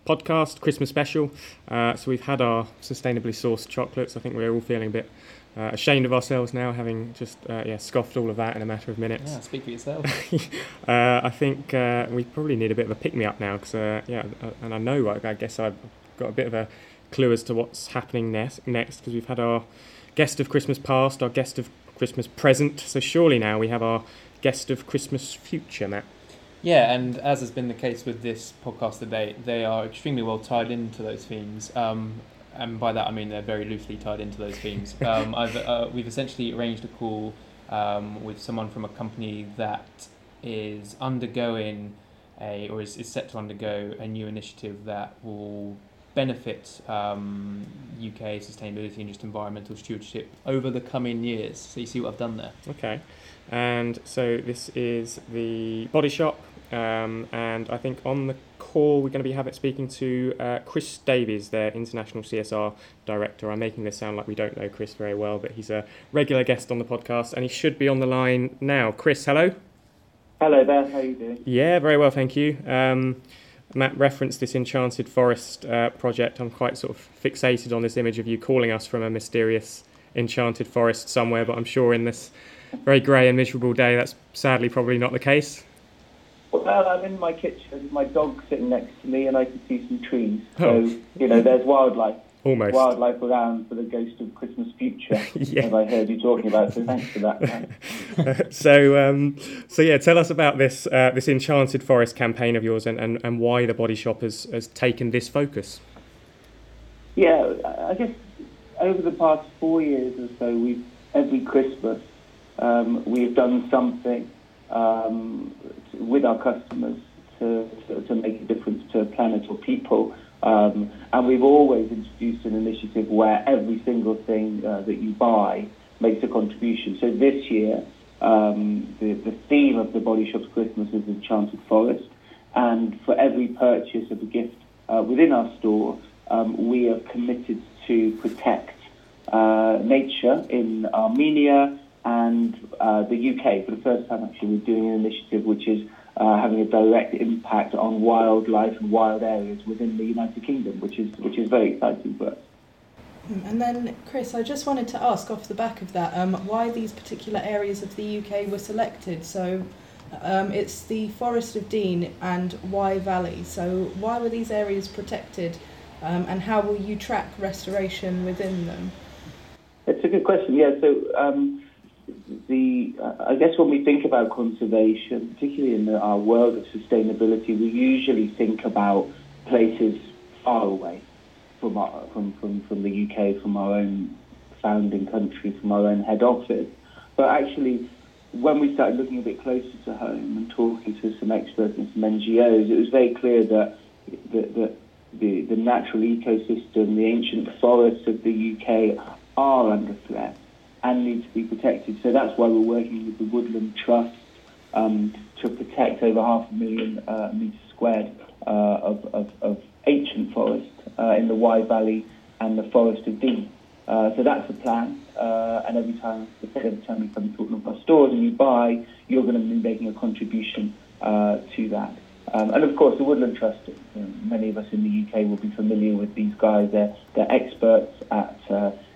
A: podcast, Christmas special. Uh, so we've had our sustainably sourced chocolates. I think we're all feeling a bit uh, ashamed of ourselves now, having just uh, yeah scoffed all of that in a matter of minutes.
B: Yeah, speak for yourself.
A: uh, I think uh, we probably need a bit of a pick me up now, because uh, yeah, uh, and I know I, I, guess I've got a bit of a clue as to what's happening next. Next, because we've had our guest of Christmas past, our guest of Christmas present. So surely now we have our guest of Christmas future, Matt.
B: Yeah, and as has been the case with this podcast today, they are extremely well tied into those themes. Um, and by that I mean they're very loosely tied into those themes. Um, I've, uh, we've essentially arranged a call um, with someone from a company that is undergoing a or is, is set to undergo a new initiative that will benefit um, UK sustainability and just environmental stewardship over the coming years. So you see what I've done there.
A: Okay, and so this is the Body Shop, um, and I think on the call, we're going to be having speaking to uh, Chris Davies, their international CSR director. I'm making this sound like we don't know Chris very well, but he's a regular guest on the podcast, and he should be on the line now. Chris, hello.
H: Hello there. How are you doing?
A: Yeah, very well, thank you. Um, Matt referenced this Enchanted Forest uh, project. I'm quite sort of fixated on this image of you calling us from a mysterious enchanted forest somewhere, but I'm sure in this very grey and miserable day, that's sadly probably not the case.
H: Well, I'm in my kitchen. My dog's sitting next to me, and I can see some trees. So oh. you know, there's wildlife.
A: Almost.
H: wildlife around for the ghost of Christmas future,
A: Yeah.
H: as I heard you talking about. So thanks for that.
A: so, um, so yeah, tell us about this uh, this Enchanted Forest campaign of yours and, and, and why the Body Shop has, has taken this focus.
H: Yeah, I guess over the past four years or so, we've every Christmas um, we've done something um, with our customers to, to, to make a difference to planet or people. Um, and we've always introduced an initiative where every single thing uh, that you buy makes a contribution. So this year, um, the, the theme of the Body Shop's Christmas is Enchanted Forest. And for every purchase of a gift uh, within our store, um, we are committed to protect uh, nature in Armenia and uh, the UK. For the first time, actually, we're doing an initiative which is uh, having a direct impact on wildlife and wild areas within the United Kingdom, which is which is very exciting for us.
C: And then, Chris, I just wanted to ask off the back of that um, why these particular areas of the UK were selected. So um, it's the Forest of Dean and Wye Valley. So why were these areas protected um, and how will you track restoration within them?
H: It's a good question. Yeah. So um, the I guess when we think about conservation, particularly in the, our world of sustainability, we usually think about places far away from our, from, from from the UK, from our own founding country, from our own head office. But actually, when we started looking a bit closer to home and talking to some experts and some NGOs, it was very clear that that, that the, the natural ecosystem, the ancient forests of the UK are under threat and need to be protected. So that's why we're working with the Woodland Trust um, to protect over half a million uh, metres squared uh, of, of, of ancient forest uh, in the Wye Valley and the Forest of Dean. Uh, so that's the plan. Uh, and every time, every time you come to one of our stores and you buy, you're going to be making a contribution uh, to that. Um, and of course, the Woodland Trust, you know, many of us in the UK will be familiar with these guys. They're, they're experts at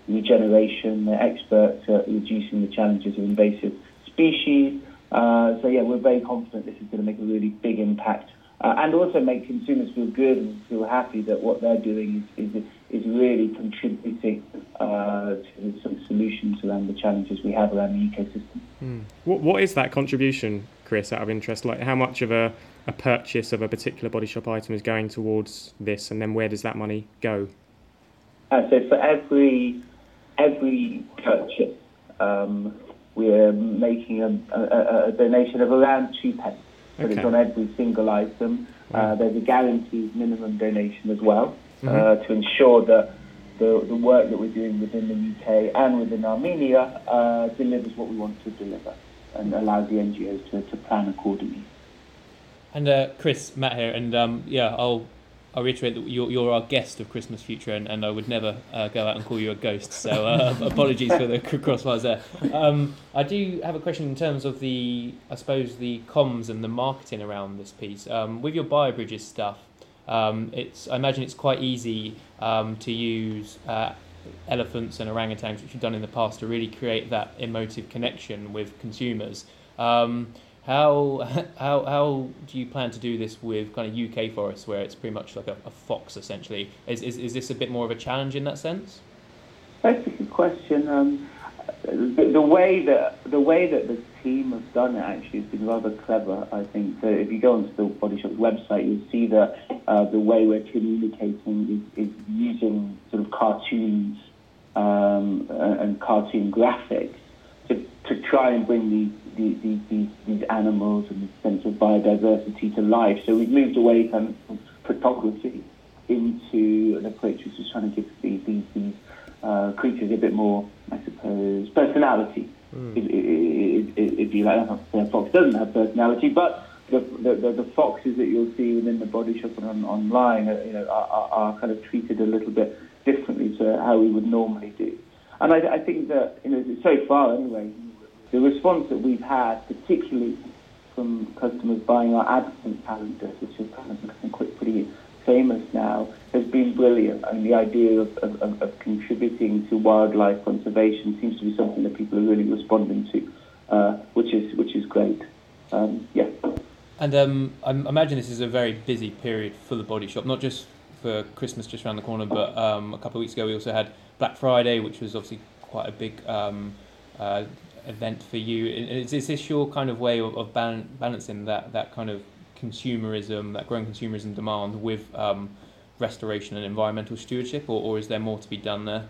H: regeneration, they're experts at reducing the challenges of invasive species. Uh, so, yeah, we're very confident this is going to make a really big impact uh, and also make consumers feel good and feel happy that what they're doing is, is, is really contributing uh, to some solutions around the challenges we have around the ecosystem.
A: What, what is that contribution, Chris, out of interest? Like, how much of a, a purchase of a particular Body Shop item is going towards this, and then where does that money go?
H: Uh, so for every every purchase, um, we're making a, a, a donation of around two pence. But it's on every single item. Uh, there's a guaranteed minimum donation as well uh,
A: Mm-hmm.
H: to ensure that the, the work that we're doing within the UK and within Armenia uh, delivers what we want to deliver and allows the NGOs to, to plan accordingly.
B: And uh, Chris, Matt here, and um, yeah, I'll I'll reiterate that you're, you're our guest of Christmas Future, and, and I would never uh, go out and call you a ghost. So uh, apologies for the crossfires there. Um, I do have a question in terms of the, I suppose, the comms and the marketing around this piece. Um, with your BioBridges stuff, um, it's I imagine it's quite easy um, to use uh, elephants and orangutans, which you've done in the past, to really create that emotive connection with consumers. Um, how, how, how do you plan to do this with kind of UK forests where it's pretty much like a, a fox essentially? Is, is, is this a bit more of a challenge in that sense?
H: That's a good question. Um, the, the way that the way that the team has done it actually has been rather clever. I think. So if you go onto the Body Shop's website, you'll see that uh, the way we're communicating is, is using sort of cartoons um, and cartoon graphics to, to try and bring these these, these, these, these animals and the sense of biodiversity to life. So we've moved away kind of from photography into an approach which is trying to give these, these, these uh, creatures a bit more, I suppose, personality. If, if, if, if you like, I'm not saying a fox doesn't have personality, but the, the, the, the foxes that you'll see within the body shop and on, online are, you know, are, are, are kind of treated a little bit differently to how we would normally do. And I, I think that, you know, so far anyway, the response that we've had, particularly from customers buying our advent calendars, which is kind of becoming quite pretty famous now, has been brilliant. And the idea of, of, of, of contributing to wildlife conservation seems to be something that people are really responding to, uh, which is which is great. Um, yeah.
B: And um, I imagine this is a very busy period for the body shop, not just for Christmas just around the corner, but um, a couple of weeks ago we also had Black Friday, which was obviously quite a big um, uh, event for you. Is, is this your kind of way of, of balan- balancing that, that kind of consumerism, that growing consumerism demand with um, restoration and environmental stewardship, or, or is there more to be done there?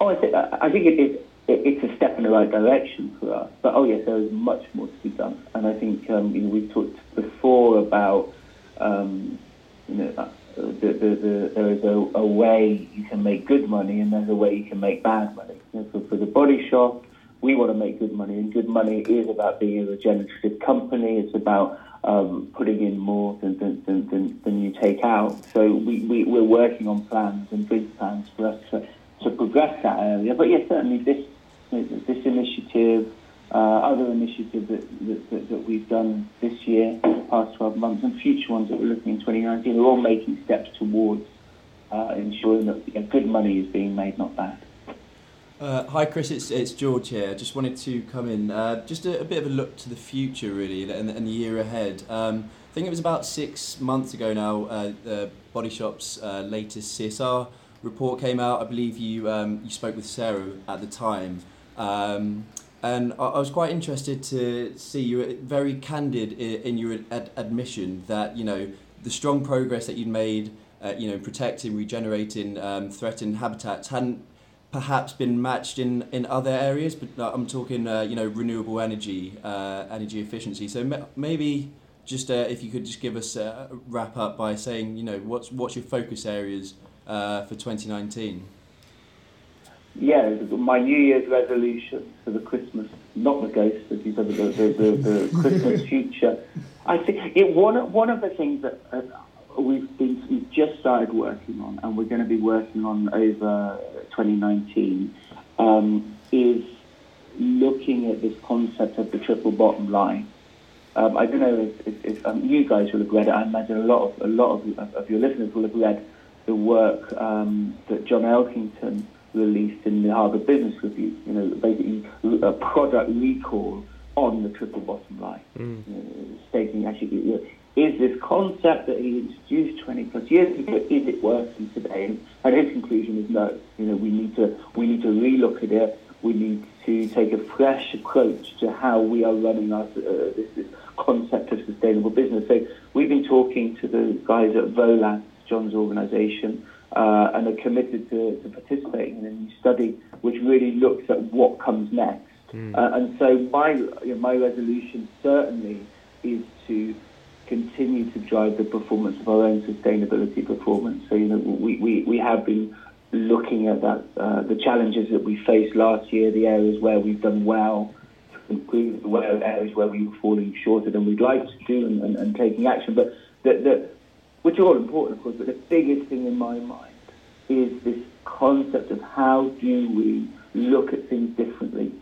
H: Oh, I think, I think it is. It's a step in the right direction for us, but oh yes, there is much more to be done. And I think um, you know we've talked before about um, you know uh, the, the, the, there is a, a way you can make good money, and there's a way you can make bad money. You know, for, for the body shop, we want to make good money, and good money is about being a regenerative company. It's about um, putting in more than, than, than, than, you take out. So we, we, we're working on plans and big plans for us to, to progress that area. But yes, certainly this, this initiative, uh, other initiatives that, that, that, we've done this year, past 12 months, and future ones that we're looking in 2019 are all making steps towards uh, ensuring that you know, good money is being made, not bad.
E: Uh, hi, Chris. It's, it's George here. Just wanted to come in. Uh, just a, a, bit of a look to the future, really, and, and the year ahead. Um, I think it was about six months ago now. Uh, the Body Shop's uh, latest CSR report came out. I believe you um, you spoke with Sarah at the time, um, and I, I, was quite interested to see you very candid in, in your ad- admission that you know the strong progress that you'd made. Uh, you know, protecting, regenerating um, threatened habitats hadn't perhaps been matched in, in other areas, but I'm talking, uh, you know, renewable energy, uh, energy efficiency. So maybe just uh, if you could just give us a wrap up by saying, you know, what's what's your focus areas uh, for 2019?
H: Yeah, my New Year's resolution for the Christmas, not the ghost, as you said, the, the, the, the Christmas future. I think it, one, one of the things that uh, we've been we've just started working on, and we're going to be working on over 2019, um, is looking at this concept of the triple bottom line. Um, I don't know if, if, if um, you guys will have read it. I imagine a lot of a lot of, of your listeners will have read the work um, that John Elkington released in the Harvard Business Review. You know, basically a product recall on the triple bottom line, mm. you know, stating actually you know, is this concept that he introduced 20 plus years ago, is it working today? And his conclusion is no. You know, we need to we need to relook at it. We need to take a fresh approach to how we are running our uh, this, this concept of sustainable business. So we've been talking to the guys at Volans, John's organisation, uh, and are committed to, to participating in a new study which really looks at what comes next. Mm. Uh, and so my you know, my resolution certainly is to continue to drive the performance of our own sustainability performance. So, you know, we, we, we have been looking at that, uh, the challenges that we faced last year, the areas where we've done well, the areas where we were falling shorter than we'd like to do and, and, and taking action. But the, the, which are all important, of course, but the biggest thing in my mind is this concept of how do we look at things differently.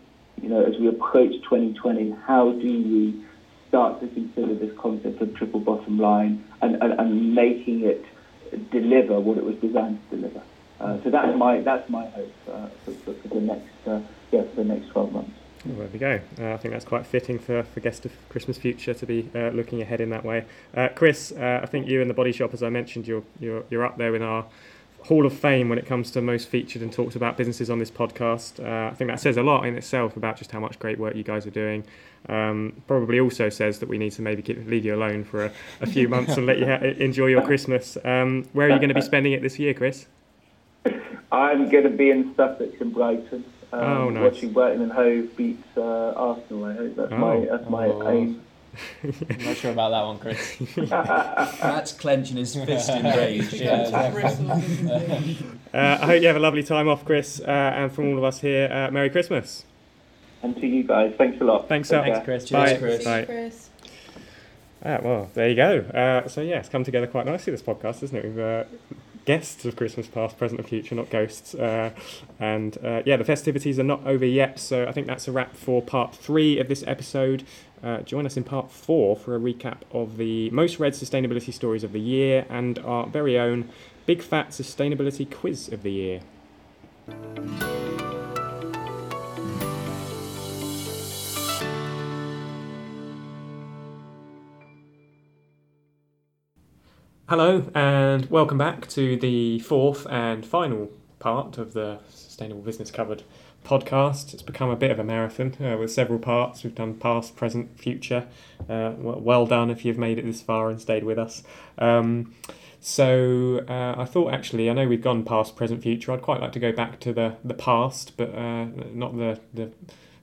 H: You know, as we approach 2020, how do we start to consider this concept of triple bottom line and, and, and making it deliver what it was designed to deliver. Uh, so that's my that's my hope uh, for, for, for, the next uh, yeah for the next 12 months.
A: Well, there we go. Uh, I think that's quite fitting for, for Guest of Christmas Future to be uh, looking ahead in that way. Uh, Chris, I think you and the Body Shop, as I mentioned, you're, you're, you're up there in our Hall of Fame when it comes to most featured and talked about businesses on this podcast. Uh, I think that says a lot in itself about just how much great work you guys are doing. Um, probably also says that we need to maybe keep, leave you alone for a, a few months and let you ha- enjoy your Christmas. Um, where are you going to be spending it this year, Chris?
H: I'm going to be in Sussex and Brighton. Um,
A: oh, nice.
H: Watching Brighton and Hove beat uh, Arsenal. I hope that's oh. my that's my oh. aim.
B: I'm not sure about that one, Chris.
E: Matt's clenching his fist in rage.
A: yeah, uh, I hope you have a lovely time off, Chris, uh, and from all of us here, uh, Merry Christmas.
H: And to you guys, thanks a lot.
A: Thanks, Take
B: Thanks, Chris.
A: Bye.
B: Cheers, Chris.
C: Bye. Chris.
A: Ah, well, there you go. Uh, so yeah, it's come together quite nicely. This podcast, isn't it? We've uh, guests of Christmas past, present, and future, not ghosts. Uh, and uh, yeah, the festivities are not over yet. So I think that's a wrap for part three of this episode. Uh, join us in part four for a recap of the most read sustainability stories of the year and our very own Big Fat Sustainability Quiz of the Year. Hello, and welcome back to the fourth and final part of the Sustainable Business Covered podcast. It's become a bit of a marathon uh, with several parts. We've done past, present, future. Uh, well, done if you've made it this far and stayed with us. Um, so uh, I thought actually, I know we've gone past, present, future. I'd quite like to go back to the, the past, but uh, not the, the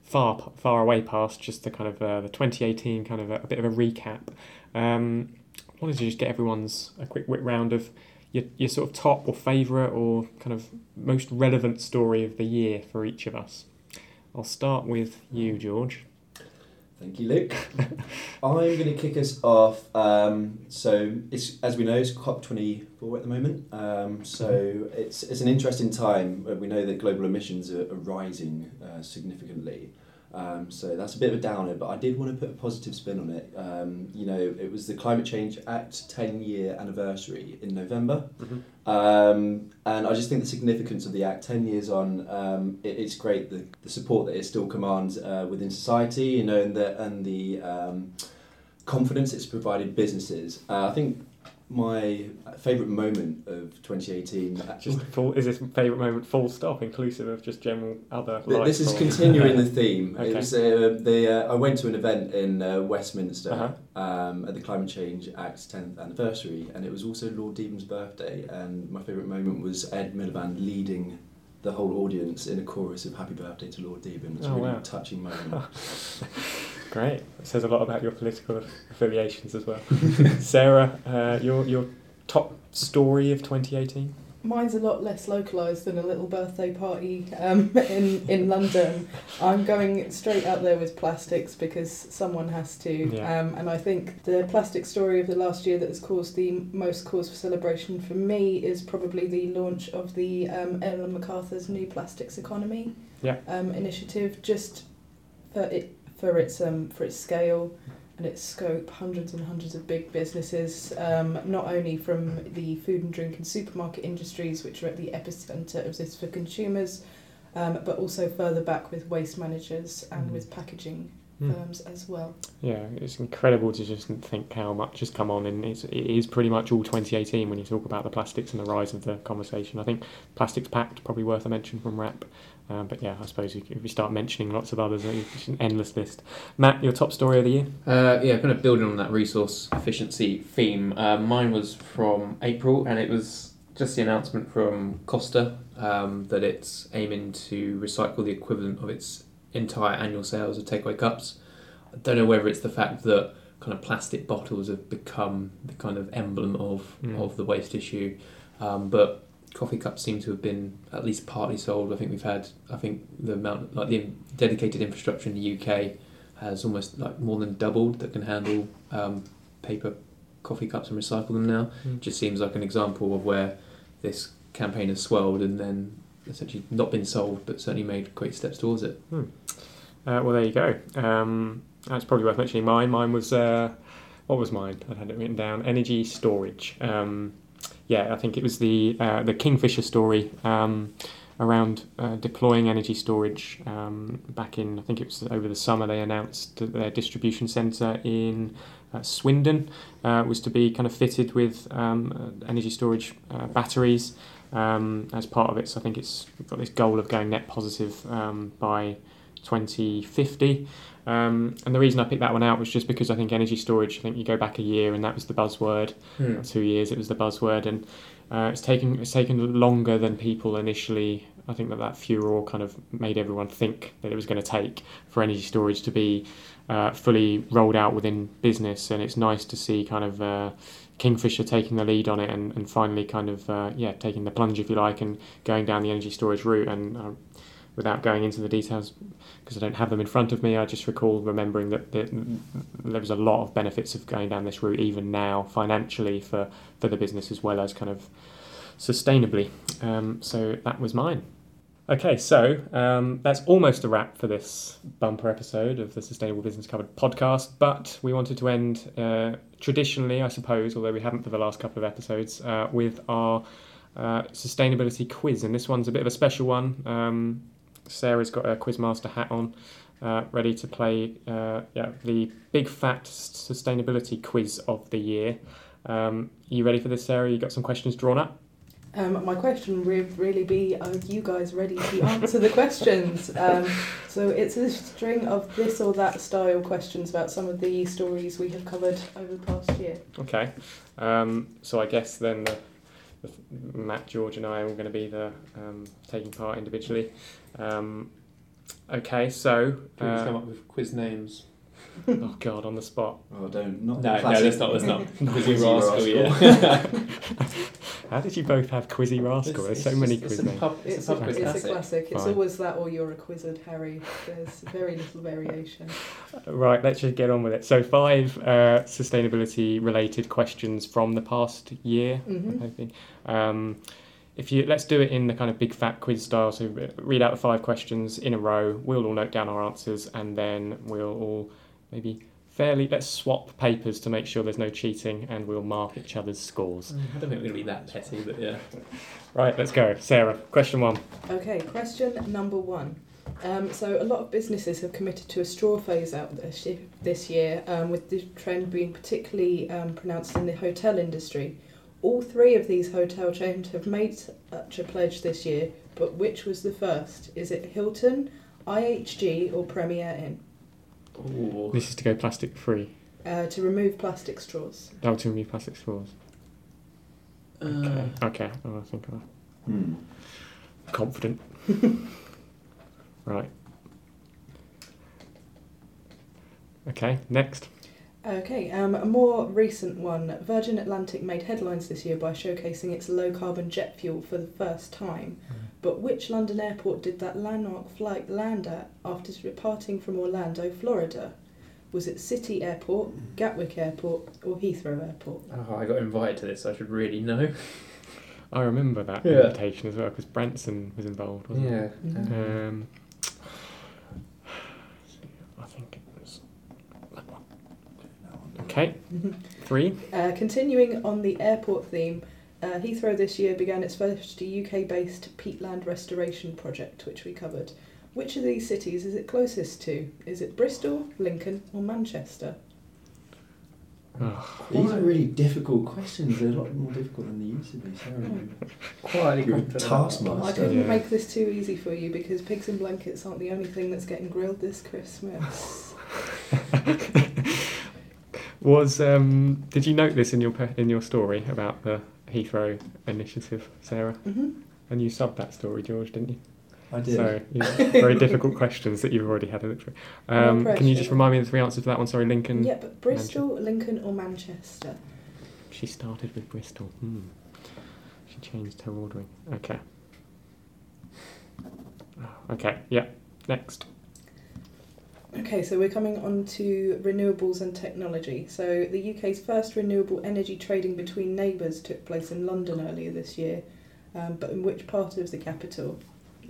A: far far away past, just the kind of uh, the 2018 kind of a, a bit of a recap. Um, I wanted to just get everyone's a quick whip round of your, your sort of top or favourite or kind of most relevant story of the year for each of us. I'll start with you, George.
E: Thank you, Luke. I'm going to kick us off. Um, so, it's as we know, it's COP24 at the moment. Um, so, it's it's an interesting time. We know that global emissions are, are rising uh, significantly. Um, so that's a bit of a downer, but I did want to put a positive spin on it. Um, you know, it was the Climate Change Act 10 year anniversary in November.
A: Mm-hmm.
E: Um, and I just think the significance of the Act 10 years on, um, it, it's great the, the support that it still commands uh, within society, you know, and the, and the um, confidence it's provided businesses. Uh, I think my favourite moment of 2018.
A: Just full, is this favourite moment full stop, inclusive of just general other?
E: Th-
A: life
E: This is continuing the theme.
A: Okay.
E: It was uh, the uh, I went to an event in uh, Westminster
A: Uh-huh.
E: um, at the Climate Change Act's 10th anniversary, and it was also Lord Deben's birthday. And my favourite moment was Ed Miliband leading the whole audience in a chorus of "Happy Birthday to Lord Deben." It's a
A: Oh,
E: really
A: wow.
E: touching moment.
A: Great. It says a lot about your political affiliations as well. Sarah, uh, your your top story of 2018?
C: Mine's a lot less localised than a little birthday party um, in in London. I'm going straight out there with plastics because someone has to,
A: Yeah.
C: um, and I think the plastic story of the last year that has caused the most cause for celebration for me is probably the launch of the um, Ellen MacArthur's New Plastics Economy
A: Yeah.
C: um, initiative. Just for it for its um, for its scale and its scope, hundreds and hundreds of big businesses, um, not only from the food and drink and supermarket industries, which are at the epicentre of this for consumers, um, but also further back with waste managers and
A: Mm.
C: with packaging
A: Hmm.
C: firms as well.
A: Yeah, it's incredible to just think how much has come on, and it's, it is pretty much all 2018 when you talk about the plastics and the rise of the conversation. I think Plastics Pact probably worth a mention from WRAP, um, but yeah, I suppose you, if we start mentioning lots of others, it's an endless list. Matt, your top story of the year?
B: Uh, yeah, kind of building on that resource efficiency theme. Uh, mine was from April, and it was just the announcement from Costa um, that it's aiming to recycle the equivalent of its entire annual sales of takeaway cups. I don't know whether it's the fact that kind of plastic bottles have become the kind of emblem of
A: Mm.
B: of the waste issue, um, but coffee cups seem to have been at least partly sold. I think we've had, I think the amount, like the dedicated infrastructure in the UK has almost like more than doubled that can handle um, paper coffee cups and recycle them now.
A: Mm.
B: Just seems like an example of where this campaign has swelled and then essentially not been solved, but certainly made great steps towards it.
A: Uh, well, there you go. Um, that's probably worth mentioning. Mine, mine was uh, what was mine? I had it written down. Energy storage. Um, yeah, I think it was the uh, the Kingfisher story um, around uh, deploying energy storage. Um, back in, I think it was over the summer, they announced that their distribution centre in uh, Swindon uh, was to be kind of fitted with um, uh, energy storage uh, batteries. Um, as part of it, so I think it's got this goal of going net positive um, by 2050. Um, and the reason I picked that one out was just because I think energy storage, I think you go back a year and that was the buzzword, or two years it was the buzzword, and uh, it's taken it's taken longer than people initially. I think that that furor kind of made everyone think that it was going to take for energy storage to be uh, fully rolled out within business, and it's nice to see kind of uh, Kingfisher taking the lead on it and, and finally kind of uh, yeah taking the plunge if you like and going down the energy storage route and. Without going into the details, because I don't have them in front of me, I just recall remembering that, that there was a lot of benefits of going down this route, even now financially for, for the business as well as kind of sustainably. Um, so that was mine. Okay, so um, that's almost a wrap for this bumper episode of the Sustainable Business Covered podcast. But we wanted to end uh, traditionally, I suppose, although we haven't for the last couple of episodes, uh, with our uh, sustainability quiz. And this one's a bit of a special one. Um, Sarah's got a quizmaster hat on, uh, ready to play uh, yeah, the big fat sustainability quiz of the year. Um, you ready for this, Sarah? You got some questions drawn up?
C: Um, my question would really be: Are you guys ready to answer the questions? Um, so it's a string of this or that style questions about some of the stories we have covered over the past year.
A: Okay. Um, so I guess then the, the, Matt, George, and I are all going to be the um, taking part individually. Um, okay. So.
B: Please come
A: Uh,
B: up with quiz names.
A: oh God, on the spot.
D: Oh, don't. Not
B: No,
D: the
B: no, that's not. That's not. Quizzy
D: Quizzy
B: rascal.
D: Rascal.
B: Yeah.
A: How did you both have Quizzy Rascal? There's so many quiz
B: it's a
A: names.
B: pub, it's,
C: It's,
B: a
C: a,
B: pub quiz
C: it's a
B: classic.
C: classic. It's
A: Fine.
C: always that or you're a quizzard, Harry. There's very little variation.
A: Right, let's just get on with it. So, five uh, sustainability related questions from the past year.
C: Mhm.
A: I'm hoping. Um, if you let's do it in the kind of big fat quiz style. So read out the five questions in a row. We'll all note down our answers, and then we'll all maybe fairly let's swap papers to make sure there's no cheating, and we'll mark each other's scores.
B: I don't think we're going to be that petty, but yeah.
A: Right, let's go. Sarah, question one.
C: Okay, question number one. Um, so a lot of businesses have committed to a straw phase out this year, this year um, with the trend being particularly um, pronounced in the hotel industry. All three of these hotel chains have made such a pledge this year, but which was the first? Is it Hilton, IHG, or Premier Inn?
B: Ooh.
A: This is to go plastic free.
C: Uh, to remove plastic straws.
A: Oh, to remove plastic straws.
B: Uh,
A: Okay. Oh, I think I'm
D: Hmm.
A: confident. right. Okay, next.
C: Okay, um, a more recent one. Virgin Atlantic made headlines this year by showcasing its low carbon jet fuel for the first time. But which London airport did that landmark flight land at after departing from Orlando, Florida? Was it City Airport, Gatwick Airport, or Heathrow Airport?
B: oh, I got invited to this. so I should really know.
A: I remember that
B: Yeah.
A: invitation as well because Branson was involved, wasn't
B: Yeah.
A: It? Um, I think it was that one. Okay, three.
C: Uh, continuing on the airport theme, uh, Heathrow this year began its first UK based peatland restoration project, which we covered. Which of these cities is it closest to? Is it Bristol, Lincoln, or Manchester?
A: Oh,
D: These are really difficult questions. They're a lot more difficult than they used to be. Sarah.
B: Quietly
D: You're a
B: confident.
D: taskmaster.
C: I couldn't
A: Yeah.
C: make this too easy for you because pigs in blankets aren't the only thing that's getting grilled this Christmas.
A: was um, did you note this in your pe- in your story about the Heathrow initiative, Sarah?
C: hmm
A: And you subbed that story, George, didn't you?
D: I did.
A: So you know, very difficult questions that you've already had a look through.
C: No
A: Um, can you just remind me of the three answers to that one? Sorry, Lincoln.
C: Yep, Bristol, Lincoln, or Manchester.
A: She started with Bristol. Hmm. She changed her ordering. Okay. Oh, Okay. Yeah. Next.
C: Okay, so we're coming on to renewables and technology. So the UK's first renewable energy trading between neighbours took place in London earlier this year, um, but in which part of the capital?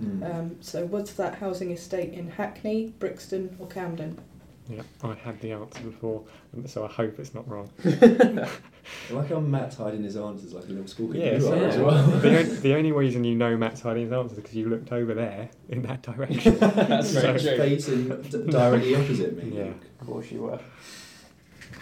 D: Mm.
C: Um, so was that housing estate in Hackney, Brixton, or Camden?
A: Yeah. I had the answer before, um, so I hope it's not wrong.
D: I like how Matt's hiding his answers like a little school kid.
A: Yes.
D: You are
B: yeah.
D: as well.
A: the, only, the only reason you know Matt's hiding his answers is because you looked over there in that direction.
B: That's
A: So-
B: very true.
D: Facing d- directly opposite me.
A: Yeah.
B: Of course you were.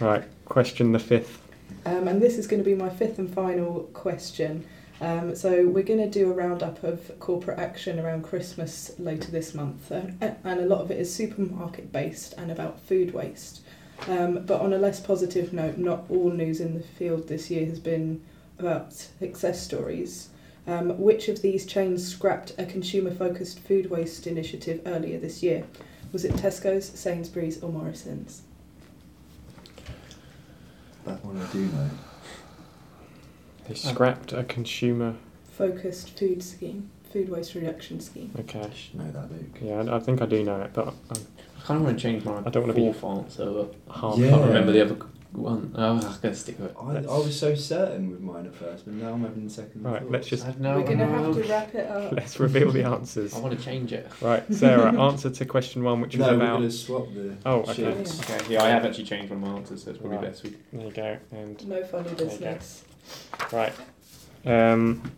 A: right. Question the fifth.
C: Um, and this is going to be my fifth and final question. Um, so we're going to do a roundup of corporate action around Christmas later this month, uh, and a lot of it is supermarket based and about food waste. Um, but on a less positive note, not all news in the field this year has been about success stories. Um, which of these chains scrapped a consumer focused food waste initiative earlier this year? Was it Tesco's, Sainsbury's, or Morrison's?
D: That one I do know.
A: They scrapped a consumer.
C: Focused food scheme, food waste reduction scheme.
A: Okay.
D: I should know that, Luke.
A: Yeah, I, I think I do know it, but I'm
B: I kind of want to change my
A: I don't wanna be-
B: fourth answer, but
A: half.
D: Yeah.
B: I can't remember the other one. Oh, I'm going to stick with it.
D: I, I was so certain with mine at first, but now I'm having second
A: Right,
D: thoughts.
A: let's just-
B: I know,
C: We're going to
B: I know.
C: have to wrap it up.
A: Let's reveal the answers.
B: I want to change it.
A: Right, Sarah, answer to question one, which was
D: no, we're
A: about.
D: going to swap the
A: Oh, okay.
D: sheets.
B: Okay, yeah, I have actually changed one of my answers, so it's probably
A: Right.
B: best we.
A: There you go. And
C: No funny business.
A: Right. Um,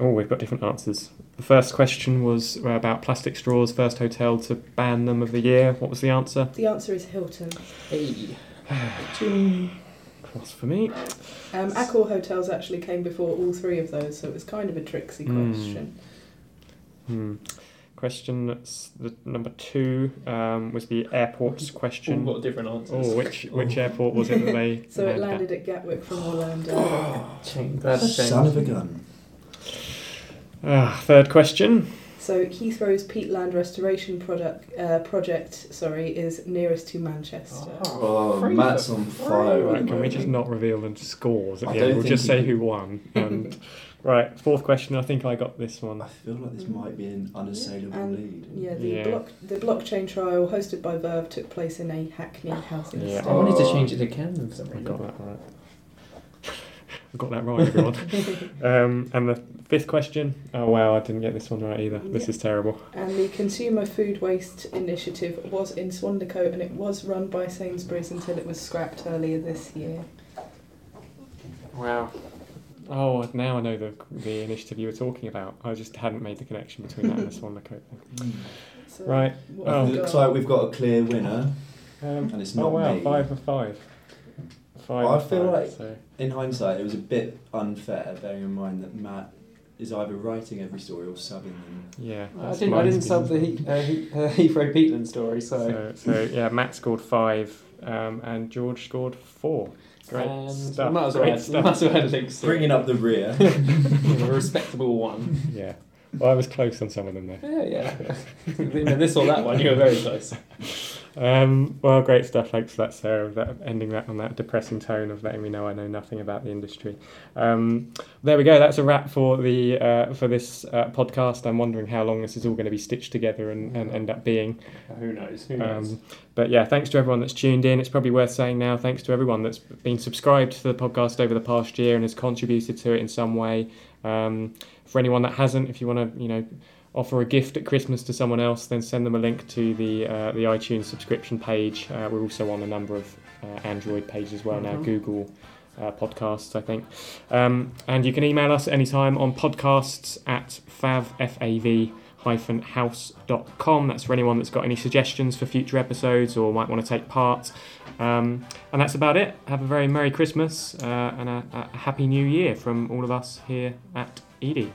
A: oh, we've got different answers. The first question was about plastic straws. First hotel to ban them of the year. What was the answer?
C: The answer is Hilton.
B: Hey.
A: What's for me?
C: Um, Accor Hotels actually came before all three of those, so it was kind of a tricksy
A: Mm.
C: question.
A: Hmm. Question s- the number two um, was the airports
B: All
A: question.
B: got different answers.
A: Oh, which which airport was it that they?
C: So it
A: landed at?
C: at Gatwick from Orlando.
B: Glad to change.
D: Son of a gun.
A: Ah, third question.
C: So Heathrow's peatland restoration product, uh, project, sorry, is nearest to Manchester.
D: Oh,
B: free
D: Matt's on fire.
A: Right, can we just not reveal the scores at
D: I
A: the
D: don't
A: end? We'll just say
D: can.
A: who won. And right, fourth question. I think I got this one.
D: I feel like this might be an unassailable
C: And
D: lead.
C: yeah, the
A: Yeah.
C: block the blockchain trial hosted by Verv took place in a Hackney housing
A: Yeah.
C: estate.
B: I wanted to change it to Camden for some
A: I got that right. I got that right, everyone. um, and the fifth question. Oh wow, I didn't get this one right either. This is terrible.
C: And the Consumer Food Waste Initiative was in Swadlincote and it was run by Sainsbury's until it was scrapped earlier this year.
A: Wow. Oh, now I know the the initiative you were talking about. I just hadn't made the connection between that and the Swadlincote thing.
C: So
A: Right.
C: what
A: Oh.
D: It looks like we've got a clear winner.
A: Um,
D: And it's
A: oh
D: not
A: wow,
D: me.
A: five for five. Five.
D: I
A: of
D: feel
A: five,
D: like-
A: so.
D: In hindsight, it was a bit unfair, bearing in mind that Matt is either writing every story or subbing them.
A: Yeah,
B: I
A: that's
B: didn't.
A: my
B: I didn't sub the he, uh, he, uh, Heathrow Peatland story, so.
A: So, so yeah, Matt scored five, um, and George scored four. Great um,
B: and
A: stuff.
B: Might as well
A: Great
B: add,
A: stuff.
B: might as well add links to
D: Bringing up the rear.
B: a respectable one.
A: Yeah. Well, I was close on some of them there.
B: Yeah, yeah. you this or that one, you were very close.
A: Um, well, great stuff. Thanks for that, Sarah. That, ending that on that depressing tone of letting me know I know nothing about the industry. Um, there we go. That's a wrap for the uh, for this uh, podcast. I'm wondering how long this is all going to be stitched together and, and end up being.
B: Who knows? Who knows?
A: Um, but yeah, thanks to everyone that's tuned in. It's probably worth saying now, thanks to everyone that's been subscribed to the podcast over the past year and has contributed to it in some way. Um, for anyone that hasn't, if you want to, you know, offer a gift at Christmas to someone else, then send them a link to the uh, the iTunes subscription page. Uh, we're also on a number of uh, Android pages as well now,
B: Mhm.
A: Google. Uh, podcasts, I think. Um, and you can email us anytime on podcasts at fav, F-A-V, hyphen house.com. That's for anyone that's got any suggestions for future episodes or might want to take part. Um, and that's about it. Have a very Merry Christmas uh, and a, a Happy New Year from all of us here at Edie.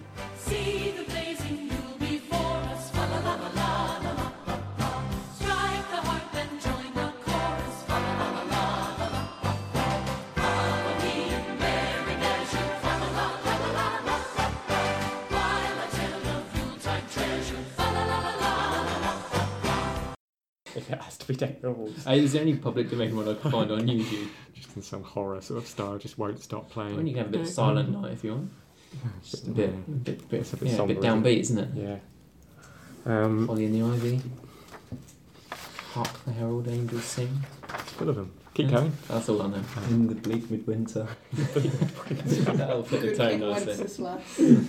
A: If it has to be Deck the Halls.
B: Uh, is there any public domain one I can find on YouTube?
A: Just in some horror sort of style, just won't stop playing.
B: Or you can have a bit of silent night if you want. Just a bit, bit, bit,
A: It's a bit
B: yeah, a bit downbeat, isn't it?
A: Yeah. Um,
B: Holly and the Ivy. Hark the Herald Angels Sing.
A: it's full of them. Keep
B: Yeah.
A: going.
B: That's all I know.
D: In the bleak midwinter.
B: That'll fit the tone
C: King
B: nicely.
C: Wenceslas.